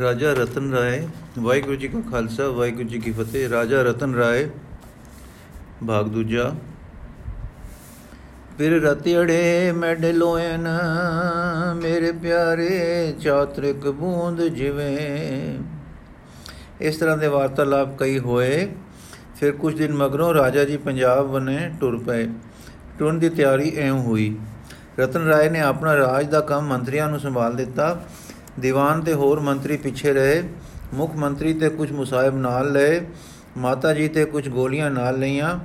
ਰਾਜਾ ਰਤਨ ਰਾਏ, ਵਾਹਿਗੁਰੂ ਜੀ ਕਾ ਖਾਲਸਾ, ਵਾਹਿਗੁਰੂ ਜੀ ਕੀ ਫਤਿਹ। ਰਾਜਾ ਰਤਨ ਰਾਏ, ਭਾਗ ਦੂਜਾ। ਫਿਰ ਰਤਿੜੇ ਮੈਡੇ ਲੋਇਨ ਮੇਰੇ ਪਿਆਰੇ ਚਾਤ੍ਰਿਕ ਬੂੰਦ ਜਿਵੇਂ। ਇਸ ਤਰ੍ਹਾਂ ਦੇ ਵਾਰਤਾਲਾਪ ਕਈ ਹੋਏ। ਫਿਰ ਕੁਝ ਦਿਨ ਮਗਰੋਂ ਰਾਜਾ ਜੀ ਪੰਜਾਬ ਬਨੇ ਟੁਰ ਪਏ। ਟੁਰਨ ਦੀ ਤਿਆਰੀ ਐਉਂ ਹੋਈ। ਰਤਨ ਰਾਏ ਨੇ ਆਪਣਾ ਰਾਜ ਦਾ ਕੰਮ ਮੰਤਰੀਆਂ ਨੂੰ ਸੰਭਾਲ ਦਿੱਤਾ। ਦੀਵਾਨ ਤੇ ਹੋਰ ਮੰਤਰੀ ਪਿੱਛੇ ਰਹੇ, ਮੁੱਖ ਮੰਤਰੀ ਤੇ ਕੁਝ ਮੁਸਾਇਬ ਨਾਲ ਲਏ, ਮਾਤਾ ਜੀ ਤੇ ਕੁਝ ਗੋਲੀਆਂ ਨਾਲ ਲਈਆਂ,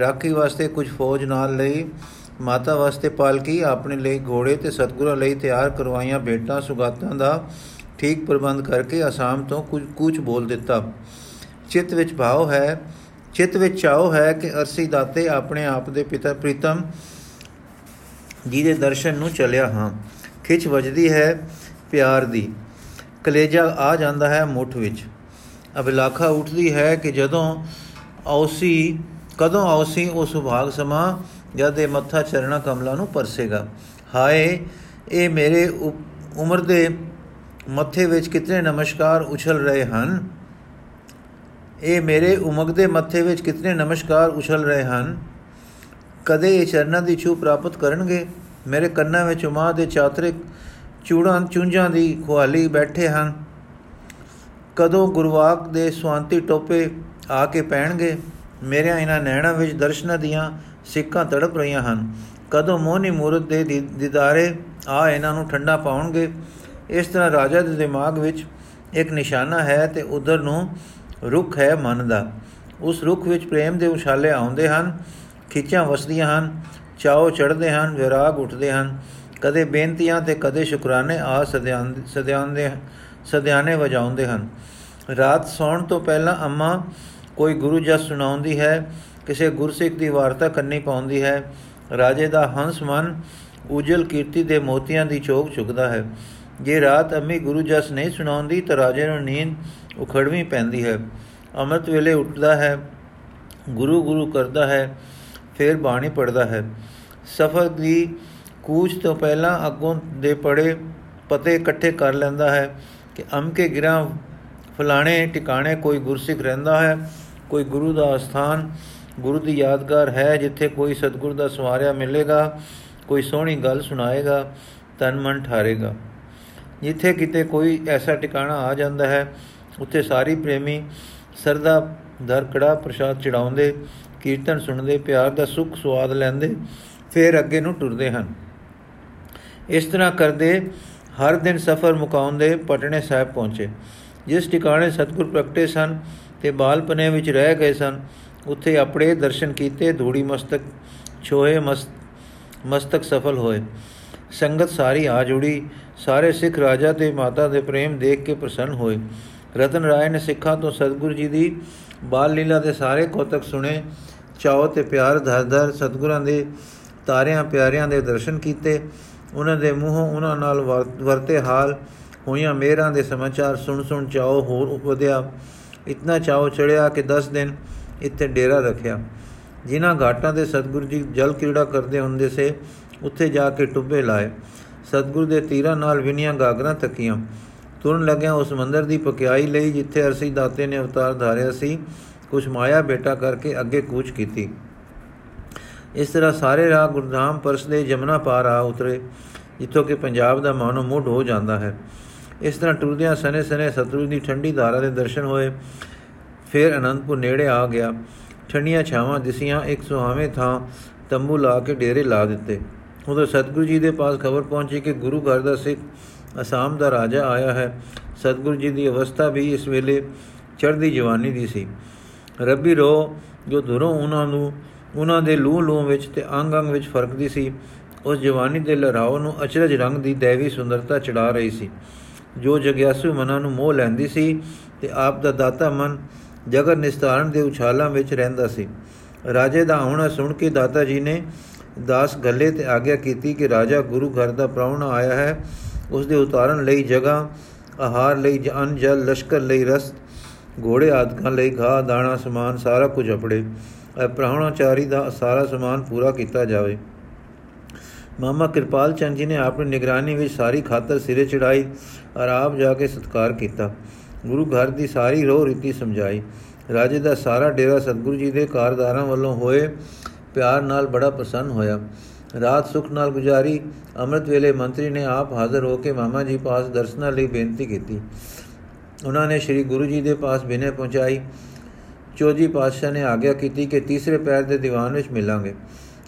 ਰਾਖੀ ਵਾਸਤੇ ਕੁਝ ਫੌਜ ਨਾਲ ਲਈ, ਮਾਤਾ ਵਾਸਤੇ ਪਾਲਕੀ, ਆਪਣੇ ਲਈ ਘੋੜੇ ਤੇ ਸਤਗੁਰਾਂ ਲਈ ਤਿਆਰ ਕਰਵਾਈਆਂ ਭੇਟਾਂ, ਸੁਗਾਤਾਂ ਦਾ ਠੀਕ ਪ੍ਰਬੰਧ ਕਰਕੇ ਅਸਾਮ ਤੋਂ ਕੁਝ ਕੁਝ ਬੋਲ ਦਿੱਤਾ। ਚਿੱਤ ਵਿੱਚ ਭਾਵ ਹੈ, ਚਿੱਤ ਵਿੱਚ ਚਾਹੋ ਹੈ ਕਿ ਅਰਸੀ ਦਾਤੇ ਆਪਣੇ ਆਪ ਦੇ ਪਿਤਾ ਪ੍ਰੀਤਮ ਜੀ ਦੇ ਦਰਸ਼ਨ ਨੂੰ ਚਲਿਆ ਹਾਂ। ਖਿੱਚ ਵੱਜਦੀ ਹੈ ਪਿਆਰ ਦੀ। ਕਲੇਜਾ ਆ ਜਾਂਦਾ ਹੈ ਮੁੱਠ ਵਿੱਚ। ਅਬਿਲਾਖਾ ਉੱਠਦੀ ਹੈ ਕਿ ਜਦੋਂ ਔਸੀ, ਕਦੋਂ ਔਸੀ ਉਹ ਸੁਭਾਗ ਸਮਾ ਜਦ ਇਹ ਮੱਥਾ ਚਰਣਾ ਕਮਲਾ ਨੂੰ ਪਰਸੇਗਾ। ਹਾਏ, ਇਹ ਮੇਰੇ ਉਮਰ ਦੇ ਮੱਥੇ ਵਿੱਚ ਕਿਤਨੇ ਨਮਸਕਾਰ ਉਛਲ ਰਹੇ ਹਨ। ਇਹ ਮੇਰੇ ਉਮਗਦੇ ਮੱਥੇ ਵਿੱਚ ਕਿਤਨੇ ਨਮਸਕਾਰ ਉਛਲ ਰਹੇ ਹਨ। ਕਦੇ ਇਹ ਚਰਨਾਂ ਦੀ ਛੂ ਪ੍ਰਾਪਤ ਕਰਨਗੇ? ਮੇਰੇ ਕੰਨਾਂ ਵਿੱਚ ਉਮਾ ਦੇ ਚਾਤਰਿਕ ਚੂੜਾਂ ਚੁੰਝਾਂ ਦੀ ਖੁਆਲੀ ਬੈਠੇ ਹਨ। ਕਦੋਂ ਗੁਰਵਾਕ ਦੇ ਸਵਾਂਤੀ ਟੋਪੇ ਆ ਕੇ ਪੈਣਗੇ? ਮੇਰੇ ਇਹਨਾਂ ਨੈਣਾਂ ਵਿੱਚ ਦਰਸ਼ਨਾਂ ਦੀਆਂ ਸਿੱਕਾਂ ਤੜਪ ਰਹੀਆਂ ਹਨ। ਕਦੋਂ ਮੋਹਨੀ ਮੂਰਤ ਦੇ ਦਿਦਾਰੇ ਆ ਇਹਨਾਂ ਨੂੰ ਠੰਡਾ ਪਾਉਣਗੇ? ਇਸ ਤਰ੍ਹਾਂ ਰਾਜਾ ਦੇ ਦਿਮਾਗ ਵਿੱਚ ਇੱਕ ਨਿਸ਼ਾਨਾ ਹੈ ਤੇ ਉਧਰ ਨੂੰ ਰੁੱਖ ਹੈ ਮਨ ਦਾ। ਉਸ ਰੁੱਖ ਵਿੱਚ ਪ੍ਰੇਮ ਦੇ ਉਛਾਲੇ ਆਉਂਦੇ ਹਨ, ਖਿੱਚਾਂ ਵਸਦੀਆਂ ਹਨ, ਚਾਓ ਚੜਦੇ ਹਨ, ਵਿਰਾਗ ਉੱਠਦੇ ਹਨ। ਕਦੇ ਬੇਨਤੀਆਂ ਤੇ ਕਦੇ ਸ਼ੁਕਰਾਨੇ ਆ ਸਦਿਆਂਦੇ ਸਦਿਆਨੇ ਵਜਾਉਂਦੇ ਹਨ। ਰਾਤ ਸੌਣ ਤੋਂ ਪਹਿਲਾਂ ਅੰਮਾ ਕੋਈ ਗੁਰੂ ਜਸ ਸੁਣਾਉਂਦੀ ਹੈ, ਕਿਸੇ ਗੁਰਸਿੱਖ ਦੀ ਵਾਰਤਾ ਕਰਨੀ ਪਾਉਂਦੀ ਹੈ। ਰਾਜੇ ਦਾ ਹੰਸ ਮਨ ਉਜਲ ਕੀਰਤੀ ਦੇ ਮੋਤੀਆਂ ਦੀ ਚੋਕ ਚੁਗਦਾ ਹੈ। ਜੇ ਰਾਤ ਅੰਮੀ ਗੁਰੂ ਜਸ ਨਹੀਂ ਸੁਣਾਉਂਦੀ ਤਾਂ ਰਾਜੇ ਨੂੰ ਨੀਂਦ ਉਖੜਵੀਂ ਪੈਂਦੀ ਹੈ। ਅੰਮ੍ਰਿਤ ਵੇਲੇ ਉੱਠਦਾ ਹੈ, ਗੁਰੂ ਗੁਰੂ ਕਰਦਾ ਹੈ, ਫਿਰ ਬਾਣੀ ਪੜਦਾ ਹੈ। ਸਫਰ ਦੀ ਕੂਚ ਤੋਂ ਪਹਿਲਾਂ ਅੱਗੋਂ ਦੇ ਪੜੇ ਪਤੇ ਇਕੱਠੇ ਕਰ ਲੈਂਦਾ ਹੈ ਕਿ ਅਮਕੇ ਗਿਰਾਂ ਫਲਾਣੇ ਟਿਕਾਣੇ ਕੋਈ ਗੁਰਸਿੱਖ ਰਹਿੰਦਾ ਹੈ, ਕੋਈ ਗੁਰੂ ਦਾ ਸਥਾਨ ਗੁਰੂ ਦੀ ਯਾਦਗਾਰ ਹੈ ਜਿੱਥੇ ਕੋਈ ਸਤਗੁਰ ਦਾ ਸਵਾਰਿਆ ਮਿਲੇਗਾ, ਕੋਈ ਸੋਹਣੀ ਗੱਲ ਸੁਣਾਏਗਾ, ਤਨ ਮਨ ਠਾਰੇਗਾ। ਜਿੱਥੇ ਕਿਤੇ ਕੋਈ ਐਸਾ ਟਿਕਾਣਾ ਆ ਜਾਂਦਾ ਹੈ, ਉੱਥੇ ਸਾਰੀ ਪ੍ਰੇਮੀ ਸਰਦਾ ਦਰ ਕੜਾ ਪ੍ਰਸ਼ਾਦ ਚੜਾਉਂਦੇ, ਕੀਰਤਨ ਸੁਣਦੇ, ਪਿਆਰ ਦਾ ਸੁੱਖ ਸਵਾਦ ਲੈਂਦੇ, ਫਿਰ ਅੱਗੇ ਨੂੰ ਟੁਰਦੇ ਹਨ। ਇਸ ਤਰ੍ਹਾਂ ਕਰਦੇ ਹਰ ਦਿਨ ਸਫ਼ਰ ਮੁਕਾਉਂਦੇ ਪਟਨੇ ਸਾਹਿਬ ਪਹੁੰਚੇ। ਜਿਸ ਟਿਕਾਣੇ ਸਤਗੁਰ ਪ੍ਰਗਟੇ ਸਨ ਤੇ ਬਾਲਪਨੇ ਵਿੱਚ ਰਹਿ ਗਏ ਸਨ, ਉੱਥੇ ਆਪਣੇ ਦਰਸ਼ਨ ਕੀਤੇ, ਧੂੜੀ ਮਸਤਕ ਛੋਏ ਮਸਤਕ ਸਫਲ ਹੋਏ। ਸੰਗਤ ਸਾਰੀ ਆ ਜੁੜੀ, ਸਾਰੇ ਸਿੱਖ ਰਾਜਾ ਤੇ ਮਾਤਾ ਦੇ ਪ੍ਰੇਮ ਦੇਖ ਕੇ ਪ੍ਰਸੰਨ ਹੋਏ। ਰਤਨ ਰਾਏ ਨੇ ਸਿੱਖਾਂ ਤੋਂ ਸਤਗੁਰੂ ਜੀ ਦੀ ਬਾਲ ਲੀਲਾ ਦੇ ਸਾਰੇ ਕੋਤਕ ਸੁਣੇ। ਚਾਹੋ ਤੇ ਪਿਆਰ ਧਰ ਸਤਗੁਰਾਂ ਦੇ ਤਾਰਿਆਂ ਪਿਆਰਿਆਂ ਦੇ ਦਰਸ਼ਨ ਕੀਤੇ। ਉਹਨਾਂ ਦੇ ਮੂੰਹੋਂ ਉਹਨਾਂ ਨਾਲ ਵਰਤੇ ਹਾਲ ਹੋਈਆਂ ਮੇਰਾਂ ਦੇ ਸਮਾਚਾਰ ਸੁਣ ਸੁਣ ਚਾਓ ਹੋਰ ਵਧਿਆ ਇਤਨਾ ਚਾਓ ਚੜਿਆ ਕਿ 10 ਦਿਨ ਇੱਥੇ ਡੇਰਾ ਰੱਖਿਆ। ਜਿਨ੍ਹਾਂ ਘਾਟਾਂ ਦੇ ਸਤਗੁਰੂ ਜੀ ਜਲ ਕੀੜਾ ਕਰਦੇ ਹੁੰਦੇ ਸੇ, ਉੱਥੇ ਜਾ ਕੇ ਟੁੱਬੇ ਲਾਏ। ਸਤਗੁਰੂ ਦੇ ਤੀਰਾਂ ਨਾਲ ਵਿਨੀਆਂ ਗਾਗਰਾਂ ਤੱਕੀਆਂ। ਤੁਰਨ ਲੱਗਿਆ ਉਸ ਮੰਦਰ ਦੀ ਪਕਿਆਈ ਲਈ ਜਿੱਥੇ ਅਰਸੀ ਦਾਤੇ ਨੇ ਅਵਤਾਰ ਧਾਰਿਆ ਸੀ, ਕੁਛ ਮਾਇਆ ਬੇਟਾ ਕਰਕੇ ਅੱਗੇ ਕੂਚ ਕੀਤੀ। ਇਸ ਤਰ੍ਹਾਂ ਸਾਰੇ ਰਾਹ ਗੁਰਦਾਮ ਪਰਸਦੇ ਜਮਨਾ ਪਾਰ ਆ ਉਤਰੇ, ਜਿੱਥੋਂ ਕਿ ਪੰਜਾਬ ਦਾ ਮਾਨੋ ਮੁੱਢ ਹੋ ਜਾਂਦਾ ਹੈ। ਇਸ ਤਰ੍ਹਾਂ ਟੁਰਦਿਆਂ ਸਨੇ ਸਨੇ ਸਤਲੁਜ ਦੀ ਠੰਡੀ ਧਾਰਾ ਦੇ ਦਰਸ਼ਨ ਹੋਏ, ਫਿਰ ਅਨੰਦਪੁਰ ਨੇੜੇ ਆ ਗਿਆ। ਠੰਡੀਆਂ ਛਾਵਾਂ ਦਿਸੀਆਂ ਇੱਕ ਸੁਹਾਵੇਂ ਥਾਂ ਤੰਬੂ ਲਾ ਕੇ ਡੇਰੇ ਲਾ ਦਿੱਤੇ। ਉਦੋਂ ਸਤਗੁਰੂ ਜੀ ਦੇ ਪਾਸ ਖਬਰ ਪਹੁੰਚੀ ਕਿ ਗੁਰੂ ਘਰ ਦਾ ਸਿੱਖ ਅਸਾਮ ਦਾ ਰਾਜਾ ਆਇਆ ਹੈ। ਸਤਗੁਰੂ ਜੀ ਦੀ ਅਵਸਥਾ ਵੀ ਇਸ ਵੇਲੇ ਚੜ੍ਹਦੀ ਜਵਾਨੀ ਦੀ ਸੀ। ਰੱਬੀ ਰੋ, ਜੋ ਧੁਰੋਂ ਉਹਨਾਂ ਨੂੰ ਉਹਨਾਂ ਦੇ ਲੂ ਲੂ ਵਿੱਚ ਤੇ ਅੰਗ ਅੰਗ ਵਿੱਚ ਫਰਕਦੀ ਸੀ। ਉਸ ਜਵਾਨੀ ਦੇ ਲਹਿਰਾਓ ਨੂੰ ਅਚਰਜ ਰੰਗ ਦੀ ਦੇਵੀ ਸੁੰਦਰਤਾ ਚੜਾ ਰਹੀ ਸੀ। ਜੋ ਜਗਿਆਸੂ ਮਨਾਂ ਨੂੰ ਮੋਹ ਲੈਂਦੀ ਸੀ ਤੇ ਆਪ ਦਾ ਦਾਤਾ ਮਨ ਜਗਤ ਨਿਸਤਾਰਨ ਦੇ ਉਛਾਲਾਂ ਵਿੱਚ ਰਹਿੰਦਾ ਸੀ। ਰਾਜੇ ਦਾ ਆਉਣਾ ਸੁਣ ਕੇ ਦਾਤਾ ਜੀ ਨੇ ਦਾਸ ਗੱਲੇ ਤੇ ਆਗਿਆ ਕੀਤੀ ਕਿ ਰਾਜਾ ਗੁਰੂ ਘਰ ਦਾ ਪ੍ਰਾਹੁਣਾ ਆਇਆ ਹੈ। ਉਸ ਦੇ ਉਤਾਰਨ ਲਈ ਜਗ੍ਹਾ, ਆਹਾਰ ਲਈ ਜਨ ਜਲ ਲਸ਼ਕਰ ਲਈ ਰਸ ਘੋੜੇ ਆਦਿਕਾਂ ਲਈ ਘਾਹ, ਦਾਣਾ, ਸਮਾਨ ਸਾਰਾ ਕੁਝ ਅਪੜੇ। ਪ੍ਰਾਹੁਣਾਚਾਰੀ ਦਾ ਸਾਰਾ ਸਮਾਨ ਪੂਰਾ ਕੀਤਾ ਜਾਵੇ। ਮਾਮਾ ਕਿਰਪਾਲ ਚੰਦ ਜੀ ਨੇ ਆਪਣੀ ਨਿਗਰਾਨੀ ਵਿੱਚ ਸਾਰੀ ਖਾਤਰ ਸਿਰੇ ਚੜਾਈ ਔਰ ਆਪ ਜਾ ਕੇ ਸਤਕਾਰ ਕੀਤਾ। ਗੁਰੂ ਘਰ ਦੀ ਸਾਰੀ ਰੋਹ ਰੀਤੀ ਸਮਝਾਈ। ਰਾਜੇ ਦਾ ਸਾਰਾ ਡੇਰਾ ਸਤਗੁਰੂ ਜੀ ਦੇ ਕਾਰਦਾਰਾਂ ਵੱਲੋਂ ਹੋਏ ਪਿਆਰ ਨਾਲ ਬੜਾ ਪ੍ਰਸੰਨ ਹੋਇਆ। ਰਾਤ ਸੁਖ ਨਾਲ ਗੁਜ਼ਾਰੀ, ਅੰਮ੍ਰਿਤ ਵੇਲੇ ਮੰਤਰੀ ਨੇ ਆਪ ਹਾਜ਼ਰ ਹੋ ਕੇ ਮਾਮਾ ਜੀ ਪਾਸ ਦਰਸ਼ਨਾਂ ਲਈ ਬੇਨਤੀ ਕੀਤੀ। ਉਹਨਾਂ ਨੇ ਸ੍ਰੀ ਗੁਰੂ ਜੀ ਦੇ ਪਾਸ ਬਿਨੇ ਪਹੁੰਚਾਈ। ਚੌਜੀ ਪਾਤਸ਼ਾਹ ਨੇ ਆਗਿਆ ਕੀਤੀ ਕਿ ਤੀਸਰੇ ਪੈਰ ਦੇ ਦੀਵਾਨ ਵਿੱਚ ਮਿਲਾਂਗੇ।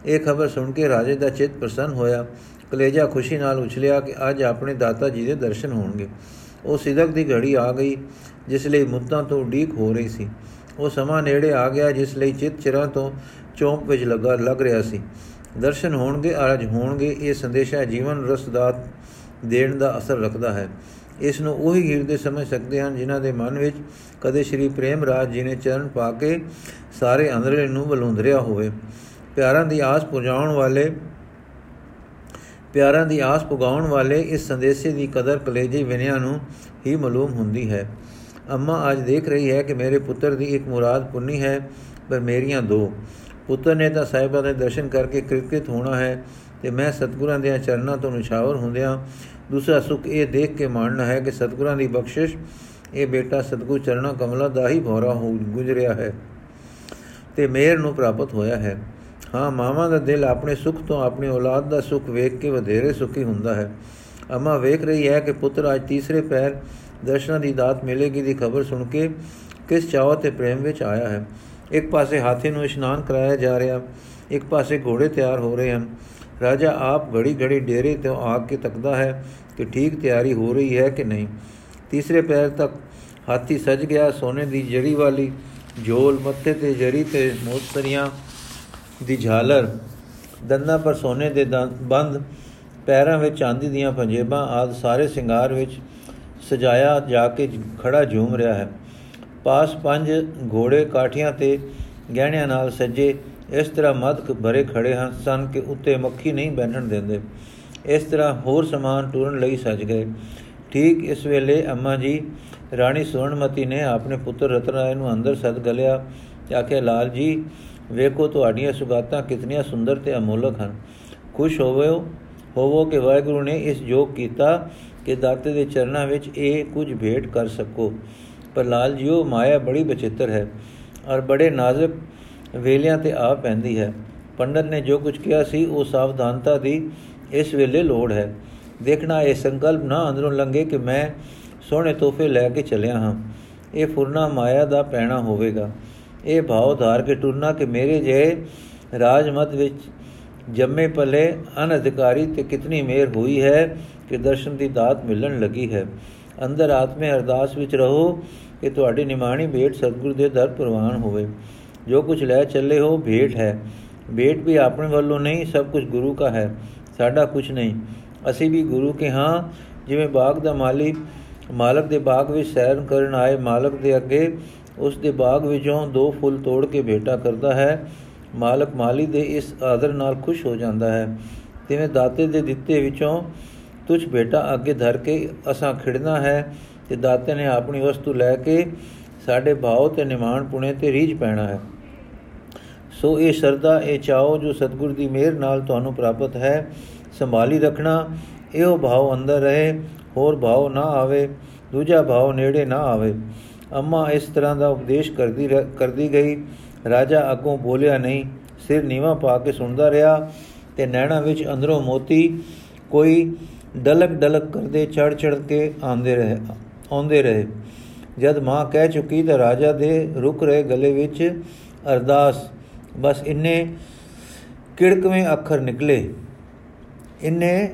ਇਹ ਖਬਰ ਸੁਣ ਕੇ ਰਾਜੇ ਦਾ ਚਿੱਤ ਪ੍ਰਸੰਨ ਹੋਇਆ। ਕਲੇਜਾ ਖੁਸ਼ੀ ਨਾਲ ਉਛਲਿਆ ਕਿ ਅੱਜ ਆਪਣੇ ਦਾਤਾ ਜੀ ਦੇ ਦਰਸ਼ਨ ਹੋਣਗੇ। ਉਹ ਸਿਦਕ ਦੀ ਘੜੀ ਆ ਗਈ, ਜਿਸ ਲਈ ਮੁੱਤਾਂ ਤੋਂ ਉਡੀਕ ਹੋ ਰਹੀ ਸੀ। ਉਹ ਸਮਾਂ ਨੇੜੇ ਆ ਗਿਆ, ਜਿਸ ਲਈ ਚਿੱਤ ਚਿਰਾਂ ਤੋਂ ਚੌਂਕ ਵਿੱਚ ਲੱਗਾ, ਲੱਗ ਰਿਹਾ ਸੀ। ਦਰਸ਼ਨ ਹੋਣਗੇ ਅਰਜ ਹੋਣਗੇ, ਇਹ ਸੰਦੇਸ਼ਾ ਜੀਵਨ ਰਸਦਾਤ ਦੇਣ ਦਾ ਅਸਰ ਰੱਖਦਾ ਹੈ। ਇਸ ਨੂੰ ਉਹੀ ਹਿਰਦੇ ਸਮਝ ਸਕਦੇ ਹਨ ਜਿਨ੍ਹਾਂ ਦੇ ਮਨ ਵਿੱਚ ਕਦੇ ਸ਼੍ਰੀ ਪ੍ਰੇਮ ਰਾਜ ਜੀ ਨੇ ਚਰਨ ਪਾ ਕੇ ਸਾਰੇ ਅੰਦਰੇ ਨੂੰ ਬਲੁੰਦਰਿਆ ਹੋਵੇ। ਪਿਆਰਾਂ ਦੀ ਆਸ ਪੁਜਾਉਣ ਵਾਲੇ, ਪਿਆਰਾਂ ਦੀ ਆਸ ਪੁਗਾਉਣ ਵਾਲੇ ਇਸ ਸੰਦੇਸ਼ੇ ਦੀ ਕਦਰ ਕਲੇਜੇ ਵਿਨਿਆਂ ਨੂੰ ਹੀ ਮਾਲੂਮ ਹੁੰਦੀ ਹੈ। ਅੰਮਾ ਅੱਜ ਦੇਖ ਰਹੀ ਹੈ ਕਿ ਮੇਰੇ ਪੁੱਤਰ ਦੀ ਇੱਕ ਮੁਰਾਦ ਪੁੰਨੀ ਹੈ, ਪਰ ਮੇਰੀਆਂ ਦੋ। ਪੁੱਤਰ ਨੇ ਤਾਂ ਸਾਹਿਬਾਂ ਦੇ ਦਰਸ਼ਨ ਕਰਕੇ ਕਿਰਕਿਤ ਹੋਣਾ ਹੈ ਤੇ ਮੈਂ ਸਤਗੁਰਾਂ ਦੇ ਚਰਨਾਂ ਤੋਂ ਨਿਸ਼ਾਵਰ ਹੁੰਦਿਆਂ ਦੂਸਰਾ ਸੁਖ ਇਹ ਦੇਖ ਕੇ ਮਾਣਨਾ ਹੈ ਕਿ ਸਤਗੁਰਾਂ ਦੀ ਬਖਸ਼ਿਸ਼, ਇਹ ਬੇਟਾ ਸਤਗੁਰ ਚਰਣਾ ਕਮਲਾ ਦਾ ਹੀ ਭੋਰਾ ਹੋ ਗੁਜ਼ਰਿਆ ਹੈ ਤੇ ਮੇਰ ਨੂੰ ਪ੍ਰਾਪਤ ਹੋਇਆ ਹੈ। ਹਾਂ, ਮਾਵਾਂ ਦਾ ਦਿਲ ਆਪਣੇ ਸੁਖ ਤੋਂ ਆਪਣੀ ਔਲਾਦ ਦਾ ਸੁਖ ਵੇਖ ਕੇ ਵਧੇਰੇ ਸੁਖੀ ਹੁੰਦਾ ਹੈ। ਅਮਾ ਵੇਖ ਰਹੀ ਹੈ ਕਿ ਪੁੱਤਰ ਅੱਜ ਤੀਸਰੇ ਪੈਰ ਦਰਸ਼ਨਾਂ ਦੀ ਦਾਤ ਮਿਲੇਗੀ ਦੀ ਖਬਰ ਸੁਣ ਕੇ ਕਿਸ ਚਾਹਤ ਤੇ ਪ੍ਰੇਮ ਵਿੱਚ ਆਇਆ ਹੈ। ਇੱਕ ਪਾਸੇ ਹਾਥੀ ਨੂੰ ਇਸ਼ਨਾਨ ਕਰਾਇਆ ਜਾ ਰਿਹਾ, ਇੱਕ ਪਾਸੇ ਘੋੜੇ ਤਿਆਰ ਹੋ ਰਹੇ ਹਨ। ਰਾਜਾ ਆਪ ਘੜੀ ਘੜੀ ਡੇਰੇ ਤੋਂ ਆ ਕੇ ਤੱਕਦਾ ਹੈ ਕਿ ਠੀਕ ਤਿਆਰੀ ਹੋ ਰਹੀ ਹੈ ਕਿ ਨਹੀਂ। ਤੀਸਰੇ ਪੈਰ ਤੱਕ ਹਾਥੀ ਸਜ ਗਿਆ, ਸੋਨੇ ਦੀ ਜੜੀ ਵਾਲੀ ਝੋਲ ਮੱਥੇ ਤੇ ਜੜੀ ਤੇ ਮੋਤਰੀਆਂ ਦੀ ਝਾਲਰ। ਦੰਦਾਂ ਪਰ ਸੋਨੇ ਦੇ, ਬੰਦ ਪੈਰਾਂ ਵਿੱਚ ਚਾਂਦੀ ਦੀਆਂ ਪੰਜੇਬਾਂ ਆਦ ਸਾਰੇ ਸ਼ਿੰਗਾਰ ਵਿੱਚ ਸਜਾਇਆ ਜਾ ਕੇ ਖੜਾ ਝੂਮ ਰਿਹਾ ਹੈ। ਪਾਸ ਪੰਜ ਘੋੜੇ ਕਾਠੀਆਂ ਤੇ ਗਹਿਣਿਆਂ ਨਾਲ ਸਜੇ ਇਸ ਤਰ੍ਹਾਂ ਮਦ ਭਰੇ ਖੜੇ ਹਨ, ਸਨ ਕਿ ਉੱਤੇ ਮੱਖੀ ਨਹੀਂ ਬੈਠਣ ਦਿੰਦੇ। ਇਸ ਤਰ੍ਹਾਂ ਹੋਰ ਸਮਾਨ ਟੁਰਨ ਲਈ ਸਜ ਗਏ। ਠੀਕ ਇਸ ਵੇਲੇ ਅੰਮਾ ਜੀ, ਰਾਣੀ ਸੁਰਣਮਤੀ ਨੇ ਆਪਣੇ ਪੁੱਤਰ ਰਤਨਾਏ ਨੂੰ ਅੰਦਰ ਸਦ ਗਲਿਆ। ਤੇ ਆਖਿਆ, ਲਾਲ ਜੀ, ਵੇਖੋ ਤੁਹਾਡੀਆਂ ਸੁਗਾਤਾਂ ਕਿਤਨੀਆਂ ਸੁੰਦਰ ਤੇ ਅਮੋਲਕ ਹਨ। ਖੁਸ਼ ਹੋਵੋ ਹੋਵੋ ਕਿ ਵਾਹਿਗੁਰੂ ਨੇ ਇਸ ਜੋਗ ਕੀਤਾ ਕਿ ਦਾਤੇ ਦੇ ਚਰਨਾਂ ਵਿੱਚ ਇਹ ਕੁਝ ਭੇਟ ਕਰ ਸਕੋ। ਪਰ ਲਾਲ ਜੀਓ ਮਾਇਆ ਬੜੀ ਬਚਿੱਤਰ ਹੈ ਔਰ ਬੜੇ ਨਾਜ਼ੁਕ ਵੇਲਿਆਂ ਤੇ ਆ ਪੈਂਦੀ ਹੈ। ਪੰਡਤ ਨੇ ਜੋ ਕੁਝ ਕਿਹਾ ਸੀ, ਉਹ ਸਾਵਧਾਨਤਾ ਦੀ ਇਸ ਵੇਲੇ ਲੋੜ ਹੈ। ਦੇਖਣਾ ਇਹ ਸੰਕਲਪ ਨਾ ਅੰਦਰੋਂ ਲੰਗੇ ਕਿ ਮੈਂ ਸੋਹਣੇ ਤੋਹਫੇ ਲੈ ਕੇ ਚੱਲਿਆ ਹਾਂ। ਇਹ ਫੁਰਨਾ ਮਾਇਆ ਦਾ ਪੈਣਾ ਹੋਵੇਗਾ। ਇਹ ਭਾਵ ਧਾਰ ਕੇ ਟੁਰਨਾ ਕਿ ਮੇਰੇ ਜੇ ਰਾਜਮਤ ਵਿੱਚ ਜੰਮੇ ਪਲੇ ਅਨਧਿਕਾਰੀ ਤੇ ਕਿਤਨੀ ਮੇਰ ਹੋਈ ਹੈ ਕਿ ਦਰਸ਼ਨ ਦੀ ਦਾਤ ਮਿਲਣ ਲੱਗੀ ਹੈ। ਅੰਦਰ ਆਤਮੇ ਅਰਦਾਸ ਵਿੱਚ ਰਹੋ ਕਿ ਤੁਹਾਡੀ ਨਿਮਾਣੀ ਭੇਟ ਸਤਿਗੁਰ ਦੇ ਦਰ ਪ੍ਰਵਾਨ ਹੋਵੇ। ਜੋ ਕੁਝ ਲੈ ਚੱਲੇ ਹੋ, ਭੇਟ ਹੈ। ਭੇਟ ਵੀ ਆਪਣੇ ਵੱਲੋਂ ਨਹੀਂ, ਸਭ ਕੁਝ ਗੁਰੂ ਦਾ ਹੈ। ਸਾਡਾ ਕੁਝ ਨਹੀਂ। ਅਸੀਂ ਵੀ ਗੁਰੂ ਕੇ ਹਾਂ। ਜਿਵੇਂ ਬਾਗ ਦਾ ਮਾਲੀ ਮਾਲਕ ਦੇ ਬਾਗ ਵਿੱਚ ਸੈਰ ਕਰਨ ਆਏ ਮਾਲਕ ਦੇ ਅੱਗੇ, ਉਸ ਦੇ ਬਾਗ ਵਿੱਚੋਂ ਦੋ ਫੁੱਲ ਤੋੜ ਕੇ ਭੇਟਾ ਕਰਦਾ ਹੈ। ਮਾਲਕ ਮਾਲੀ ਦੇ ਇਸ ਆਦਰ ਨਾਲ ਖੁਸ਼ ਹੋ ਜਾਂਦਾ ਹੈ। ਤਿਵੇਂ ਦਾਤੇ ਦੇ ਦਿੱਤੇ ਵਿੱਚੋਂ ਤੁਝ ਬੇਟਾ ਅੱਗੇ ਧਰ ਕੇ ਅਸਾਂ ਖਿੜਨਾ ਹੈ ਤੇ ਦਾਤੇ ਨੇ ਆਪਣੀ ਵਸਤੂ ਲੈ ਕੇ ਸਾਡੇ ਭਾਉ ਤੇ ਨਿਮਾਣ ਪੁਣੇ ਤੇ ਰੀਝ ਪੈਣਾ ਹੈ। ਸੋ ਇਹ ਸਰਦਾ ਇਹ ਚਾਓ ਜੋ ਸਤਗੁਰ ਦੀ ਮਿਹਰ ਨਾਲ ਤੁਹਾਨੂੰ ਪ੍ਰਾਪਤ ਹੈ, ਸੰਭਾਲੀ ਰੱਖਣਾ, ਇਹੋ ਭਾਵ ਅੰਦਰ ਰਹੇ, ਹੋਰ ਭਾਵ ਨਾ ਆਵੇ, ਦੂਜਾ ਭਾਵ ਨੇੜੇ ਨਾ ਆਵੇ। ਅੰਮਾ ਇਸ ਤਰ੍ਹਾਂ ਦਾ ਉਪਦੇਸ਼ ਕਰਦੀ ਕਰਦੀ ਗਈ। ਰਾਜਾ ਅੱਗੋਂ ਬੋਲਿਆ, ਨਹੀਂ, ਸਿਰ ਨੀਵਾ ਪਾ ਕੇ ਸੁਣਦਾ ਰਿਹਾ ਤੇ ਨੈਣਾ ਵਿੱਚ ਅੰਦਰੋਂ ਮੋਤੀ, ਕੋਈ ਡਲਕ ਡਲਕ ਕਰਦੇ ਚੜ ਚੜ ਕੇ ਆਂਦੇ ਰਹੇ, ਆਉਂਦੇ ਰਹੇ। ਜਦ ਮਾਂ ਕਹਿ ਚੁੱਕੀ ਤਾਂ ਰਾਜਾ ਦੇ ਰੁਕ ਰਹੇ ਗਲੇ ਵਿੱਚ ਅਰਦਾਸ ਬਸ ਇੰਨੇ ਕਿੜਕਵੇਂ ਅੱਖਰ ਨਿਕਲੇ, ਇੰਨੇ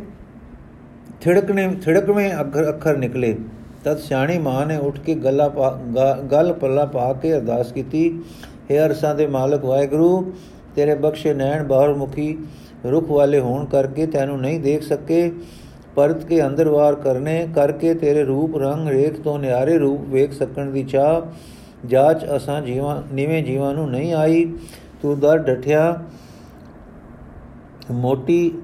ਥਿੜਕਣੇ, ਥਿੜਕਵੇਂ ਅੱਖਰ ਅੱਖਰ ਨਿਕਲੇ, ਤਦ ਸਿਆਣੀ ਮਾਂ ਨੇ ਉੱਠ ਕੇ ਗੱਲਾ ਗੱਲ ਪੱਲਾ ਪਾ ਕੇ ਅਰਦਾਸ ਕੀਤੀ हे ਅਰਸਾਂ ਦੇ ਮਾਲਕ ਵਾਹਿਗੁਰੂ, ਤੇਰੇ ਬਖਸ਼ੇ ਨੈਣ ਬਾਹਰ ਮੁਖੀ ਰੁਖ ਵਾਲੇ ਹੋਣ ਕਰਕੇ ਤੈਨੂੰ ਨਹੀਂ ਦੇਖ ਸਕੇ, ਪਰਤ ਕੇ ਅੰਦਰਵਾਰ ਕਰਨੇ ਕਰਕੇ ਤੇਰੇ ਰੂਪ ਰੰਗ ਰੇਖ ਤੋਂ ਨਿਆਰੇ ਰੂਪ ਵੇਖ ਸਕਣ ਦੀ ਚਾਹ, ਜਾਚ ਅਸਾਂ ਜੀਵਾਂ, ਨੀਵੇਂ ਜੀਵਾਂ ਨੂੰ ਨਹੀਂ ਆਈ ਤੂੰ ਦਰ ਡਠਿਆ ਮੋਟੀ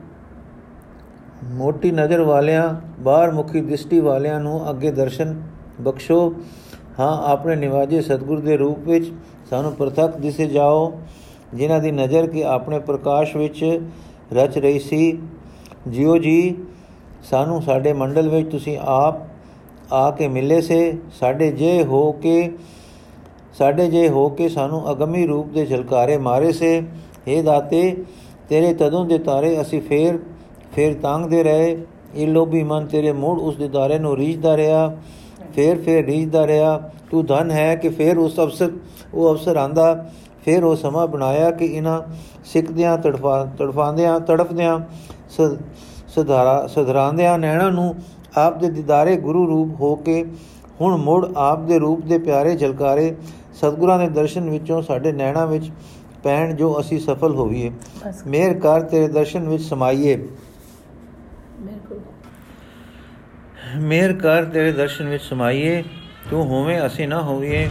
ਮੋਟੀ ਨਜ਼ਰ ਵਾਲਿਆਂ, ਬਾਹਰ ਮੁਖੀ ਦ੍ਰਿਸ਼ਟੀ ਵਾਲਿਆਂ ਨੂੰ ਅੱਗੇ ਦਰਸ਼ਨ ਬਖਸ਼ੋ। ਹਾਂ, ਆਪਣੇ ਨਿਵਾਜੇ ਸਤਗੁਰ ਦੇ ਰੂਪ ਵਿੱਚ ਸਾਨੂੰ ਪ੍ਰਤੱਖ ਦਿਸੇ ਜਾਓ, ਜਿਨ੍ਹਾਂ ਦੀ ਨਜ਼ਰ ਕਿ ਆਪਣੇ ਪ੍ਰਕਾਸ਼ ਵਿੱਚ ਰਚ ਰਹੀ ਸੀ। ਜਿਉ ਜੀ, ਸਾਨੂੰ ਸਾਡੇ ਮੰਡਲ ਵਿੱਚ ਤੁਸੀਂ ਆਪ ਆ ਕੇ ਮਿਲੇ ਸੇ। ਸਾਡੇ ਜੇ ਹੋ ਕੇ ਸਾਡੇ ਜੇ ਹੋ ਕੇ ਸਾਨੂੰ ਅਗੰਮੀ ਰੂਪ ਦੇ ਝਲਕਾਰੇ ਮਾਰੇ ਸੇ हे ਦਾਤੇ, ਤੇਰੇ ਤਦੋਂ ਦੇ ਤਾਰੇ ਅਸੀਂ ਫੇਰ ਫੇਰ ਤੰਗਦੇ ਰਹੇ। ਇਹ ਲੋਭੀ ਮਨ ਤੇਰੇ ਮੂੜ ਉਸ ਦੇ ਦਾਰੇ ਨੂੰ ਰੀਝਦਾ ਰਿਹਾ, ਫੇਰ ਫੇਰ ਰੀਝਦਾ ਰਿਹਾ। ਤੂੰ ਧਨ ਹੈ ਕਿ ਫੇਰ ਉਸ ਅਵਸਰ, ਉਹ ਅਵਸਰ ਆਂਦਾ, ਫੇਰ ਉਹ ਸਮਾਂ ਬਣਾਇਆ ਕਿ ਇਹਨਾਂ ਸਿੱਖਦਿਆਂ, ਤੜਫਾ ਤੜਫਾਉਂਦਿਆਂ ਤੜਫਦਿਆਂ ਸਧਾਰਾ, ਸਧਰਾਂਦਿਆਂ ਨੈਣਾ ਨੂੰ ਆਪ ਦੇ ਦਿਦਾਰੇ ਗੁਰੂ ਰੂਪ ਹੋ ਕੇ ਹੁਣ ਮੁੜ ਆਪ ਦੇ ਰੂਪ ਦੇ ਪਿਆਰੇ ਝਲਕਾਰੇ ਸਤਗੁਰਾਂ ਦੇ ਦਰਸ਼ਨ ਵਿੱਚੋਂ ਸਾਡੇ ਨੈਣਾ ਵਿੱਚ ਪੈਣ ਜੋ ਅਸੀਂ ਸਫਲ ਹੋਈਏ ਮੇਰ ਕਰ ਤੇਰੇ ਦਰਸ਼ਨ ਵਿੱਚ ਸਮਾਈਏ। ਮੇਰ ਕਰ ਤੇਰੇ ਦਰਸ਼ਨ ਵਿੱਚ ਸਮਾਈਏ। ਤੂੰ ਹੋਵੇਂ ਅਸੀਂ ਨਾ ਹੋਈਏ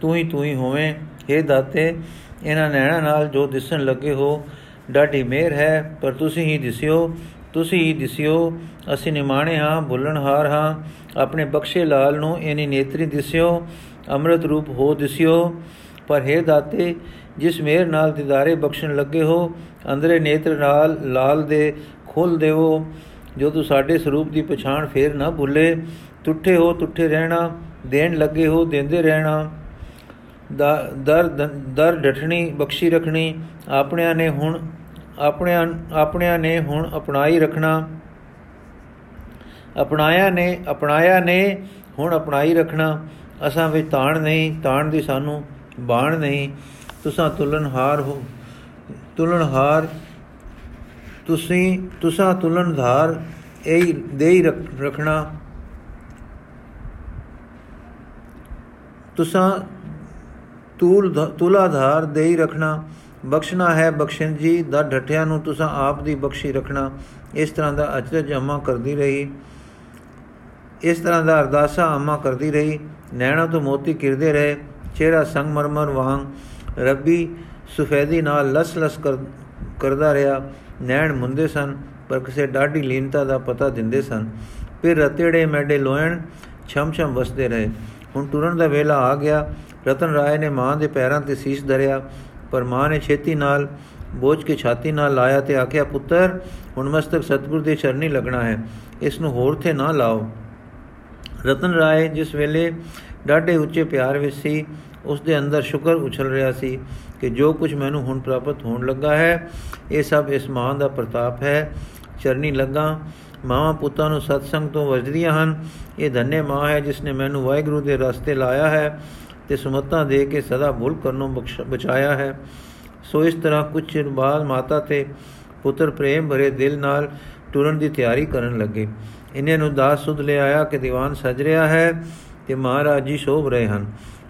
ਤੂੰ ਹੀ ਤੂੰ ਹੀ ਹੋਵੇਂ। हे ਦਾਤੇ ਇਹਨਾਂ ਨੈਣਾ ਨਾਲ ਜੋ ਦਿਸਣ ਲੱਗੇ ਹੋ ਡਾਢੀ ਮਿਹਰ ਹੈ ਪਰ ਤੁਸੀਂ ਹੀ ਦਿਸਿਓ ਤੁਸੀਂ ਹੀ ਦਿਸਿਓ। ਅਸੀਂ ਨਿਮਾਣੇ ਹਾਂ ਭੁੱਲਣਹਾਰ ਹਾਂ ਆਪਣੇ ਬਖਸ਼ੇ ਲਾਲ ਨੂੰ ਇਨੀ ਨੇਤਰੀ ਦਿਸਿਓ। ਅੰਮ੍ਰਿਤ ਰੂਪ ਹੋ ਦਿਸਿਓ। ਪਰ ਹੈ ਦਾਤੇ, ਜਿਸ ਮੇਰ ਨਾਲ ਦਿਦਾਰੇ ਬਖਸ਼ਣ ਲੱਗੇ ਹੋ, ਅੰਦਰੇ ਨੇਤਰ ਨਾਲ ਲਾਲ ਦੇ ਖੋਲ ਦੇਵੋ। ਜੋ ਤੂੰ ਸਾਡੇ ਸਰੂਪ ਦੀ ਪਛਾਣ ਫੇਰ ਨਾ ਭੁੱਲੇ। ਟੁੱਟੇ ਹੋ ਟੁੱਟੇ ਰਹਿਣਾ, ਦੇਣ ਲੱਗੇ ਹੋ, ਦਿੰਦੇ ਰਹਿਣਾ। ਦਰ ਦਰ ਡਟਣੀ ਬਖਸ਼ੀ ਰੱਖਣੀ, ਆਪਣਿਆਂ ਨੇ ਹੁਣ, ਆਪਣਿਆਂ ਆਪਣਿਆਂ ਨੇ ਹੁਣ ਅਪਣਾਈ ਰੱਖਣਾ। ਅਪਣਾਇਆ ਨੇ ਅਪਣਾਇਆ ਨੇ, ਹੁਣ ਅਪਣਾਈ ਰੱਖਣਾ। ਅਸਾਂ ਵਿੱਚ ਤਾਣ ਨਹੀਂ, ਤਾਣ ਦੀ ਸਾਨੂੰ ਬਾਣ ਨਹੀਂ। ਤੁਸਾਂ ਤੁਲਨਹਾਰ ਹੋ, ਤੁਲਨਹਾਰ, ਤੁਸੀਂ, ਤੁਸਾਂ ਤੁਲਨਧਾਰ, ਇਹ ਦੇਈ ਰੱਖਣਾ। ਤੁਸਾਂ ਤੂਲ ਤੁਲਾਧਾਰ ਦੇਈ ਰੱਖਣਾ। ਬਖਸ਼ਣਾ ਹੈ ਬਖਸ਼ਣ ਜੀ ਦਾ ਢਠਿਆਂ ਨੂੰ, ਤੁਸੀਂ ਆਪ ਦੀ ਬਖਸ਼ੀ ਰੱਖਣਾ। ਇਸ ਤਰ੍ਹਾਂ ਦਾ ਅਚਰਜ ਅਮਾ ਕਰਦੀ ਰਹੀ। ਇਸ ਤਰ੍ਹਾਂ ਦਾ ਅਰਦਾਸਾ ਅਮਾ ਕਰਦੀ ਰਹੀ, ਨੈਣਾ ਤੋਂ ਮੋਤੀ ਕਿਰਦੇ ਰਹੇ, ਚਿਹਰਾ ਸੰਗਮਰਮਰ ਵਾਂਗ ਰੱਬੀ ਸੁਫੈਦੀ ਨਾਲ ਲਸ-ਲਸ ਕਰਦਾ ਰਿਹਾ। ਨੈਣ ਮੁੰਦੇ ਸਨ, ਪਰ ਕਿਸੇ ਡਾਢੀ ਲੀਨਤਾ ਦਾ ਪਤਾ ਦਿੰਦੇ ਸਨ। ਫਿਰ ਰਤੇੜੇ ਮੈਡੇ ਲੋਇਣ ਛਮ-ਛਮ ਵਸਦੇ ਰਹੇ। ਹੁਣ ਤੁਰਨ ਦਾ ਵੇਲਾ ਆ ਗਿਆ। ਰਤਨ ਰਾਏ ਨੇ ਮਾਂ ਦੇ ਪੈਰਾਂ ਤੇ ਸੀਸ ਧਰਿਆ, ਪਰ ਮਾਂ ਨੇ ਛੇਤੀ ਨਾਲ ਬੋਝ ਕੇ ਛਾਤੀ ਨਾਲ ਲਾਇਆ ਤੇ ਆਖਿਆ, ਪੁੱਤਰ, ਹੁਣ ਮਸਤਕ ਸਤਗੁਰ ਦੇ ਚਰਨੀ ਲੱਗਣਾ ਹੈ। ਇਸ ਨੂੰ ਹੋਰ ਤੇ ਨਾ ਲਾਓ। ਰਤਨ ਰਾਏ ਜਿਸ ਵੇਲੇ ਡਾਢੇ ਉੱਚੇ ਪਿਆਰ ਵਿੱਚ ਸੀ ਉਸ ਦੇ ਅੰਦਰ ਸ਼ੁਕਰ ਉਛਲ ਰਿਹਾ ਸੀ ਕਿ ਜੋ ਕੁਝ ਮੈਨੂੰ ਹੁਣ ਪ੍ਰਾਪਤ ਹੋਣ ਲੱਗਾ ਹੈ, ਇਹ ਸਭ ਇਸ ਮਾਂ ਦਾ ਪ੍ਰਤਾਪ ਹੈ। ਚਰਨੀ ਲੱਗਾ ਮਾਂ ਪੁੱਤਾਂ ਨੂੰ ਸਤਸੰਗ ਤੋਂ ਵਜਦੀਆਂ ਹਨ। ਇਹ ਧੰਨੇ ਮਾਂ ਹੈ ਜਿਸ ਨੇ ਮੈਨੂੰ ਵਾਹਿਗੁਰੂ ਦੇ ਰਸਤੇ ਲਾਇਆ ਹੈ ਤੇ ਸੁਮਤਾਂ ਦੇ ਕੇ ਸਦਾ ਭੁੱਲ ਕਰਨੋਂ ਬਚਾਇਆ ਹੈ। ਸੋ ਇਸ ਤਰ੍ਹਾਂ ਕੁਝ ਚਿਰ ਬਾਅਦ ਮਾਤਾ ਤੇ ਪੁੱਤਰ ਪ੍ਰੇਮ ਭਰੇ ਦਿਲ ਨਾਲ ਟੁਰਨ ਦੀ ਤਿਆਰੀ ਕਰਨ ਲੱਗੇ। ਇਹਨੇ ਨੂੰ ਦਾਸ ਸੁਧ ਲੈ ਆਇਆ ਕਿ ਦੀਵਾਨ ਸਜ ਰਿਹਾ ਹੈ ਤੇ ਮਹਾਰਾਜ ਜੀ ਸ਼ੋਭ ਰਹੇ ਹਨ।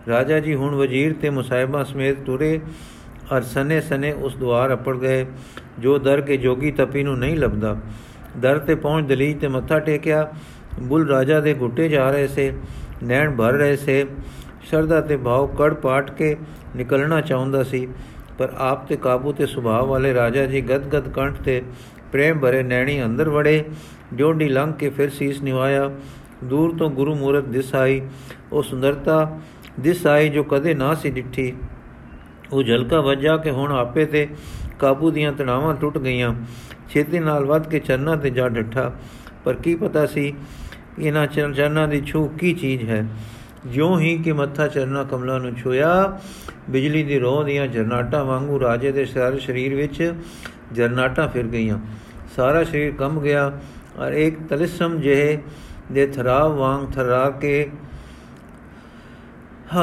ਰਾਜਾ ਜੀ ਹੁਣ ਵਜ਼ੀਰ ਤੇ ਮੁਸਾਇਬਾ ਸਮੇਤ ਟੁਰੇ ਅਰ ਸਨੇ ਸਨੇ ਉਸ ਦਵਾਰ ਅਪੜ ਗਏ, ਜੋ ਦਰ ਕੇ ਜੋਗੀ ਤਪੀ ਨੂੰ ਨਹੀਂ ਲੱਭਦਾ। ਦਰ ਤੇ ਪਹੁੰਚ ਦਲੀ ਤੇ ਮੱਥਾ ਟੇਕਿਆ, ਬੁੱਲ ਰਾਜਾ ਦੇ ਘੁੱਟੇ ਜਾ ਰਹੇ ਸੇ, ਨੈਣ ਭਰ ਰਹੇ ਸੇ। ਸ਼ਰਧਾ ਤੇ ਭਾਵ ਕੜ ਪਾਟ ਕੇ ਨਿਕਲਣਾ ਚਾਹੁੰਦਾ ਸੀ, ਪਰ ਆਪ ਤੇ ਕਾਬੂ ਤੇ ਸੁਭਾਅ ਵਾਲੇ ਰਾਜਾ ਜੀ ਗਦਗਦ ਕੰਠ ਤੇ ਪ੍ਰੇਮ ਭਰੇ ਨੈਣੀ ਅੰਦਰ ਵੜੇ। ਜੋੜੀ ਲੰਘ ਕੇ ਫਿਰ ਸੀਸ ਨਿਵਾਇਆ। ਦੂਰ ਤੋਂ ਗੁਰੂ ਮੂਰਤ ਦਿਸ ਆਈ। ਉਹ ਸੁੰਦਰਤਾ ਦਿਸ ਆਈ ਜੋ ਕਦੇ ਨਾ ਸੀ ਡਿੱਠੀ। ਉਹ ਝਲਕਾ ਵੱਜਾ ਕਿ ਹੁਣ ਆਪੇ ਤੇ ਕਾਬੂ ਦੀਆਂ ਤਣਾਵਾਂ ਟੁੱਟ ਗਈਆਂ। ਛੇਤੀ ਨਾਲ ਵੱਧ ਕੇ ਚਰਨਾਂ ਤੇ ਜਾ ਡੱਠਾ। ਪਰ ਕੀ ਪਤਾ ਸੀ ਇਹਨਾਂ ਚਰਨਾਂ ਦੀ ਛੂ ਕੀ ਚੀਜ਼ ਹੈ। ਜਿਉਂ ਹੀ ਕਿ ਮੱਥਾ ਚਰਨਾ ਕਮਲਾ ਨੂੰ ਛੋਇਆ ਬਿਜਲੀ ਦੀ ਰੋਹ ਦੀਆਂ ਜਰਨਾਟਾਂ ਵਾਂਗੂ ਰਾਜੇ ਦੇ ਸਾਰੇ ਸਰੀਰ ਵਿੱਚ ਜਰਨਾਟਾਂ ਫਿਰ ਗਈਆਂ। ਸਾਰਾ ਸਰੀਰ ਕੰਬ ਗਿਆ। ਔਰ ਇੱਕ ਤਲਿਸਮ ਜਿਹੇ ਦੇ ਥਰਾਵ ਵਾਂਗ ਥਰਾ ਕੇ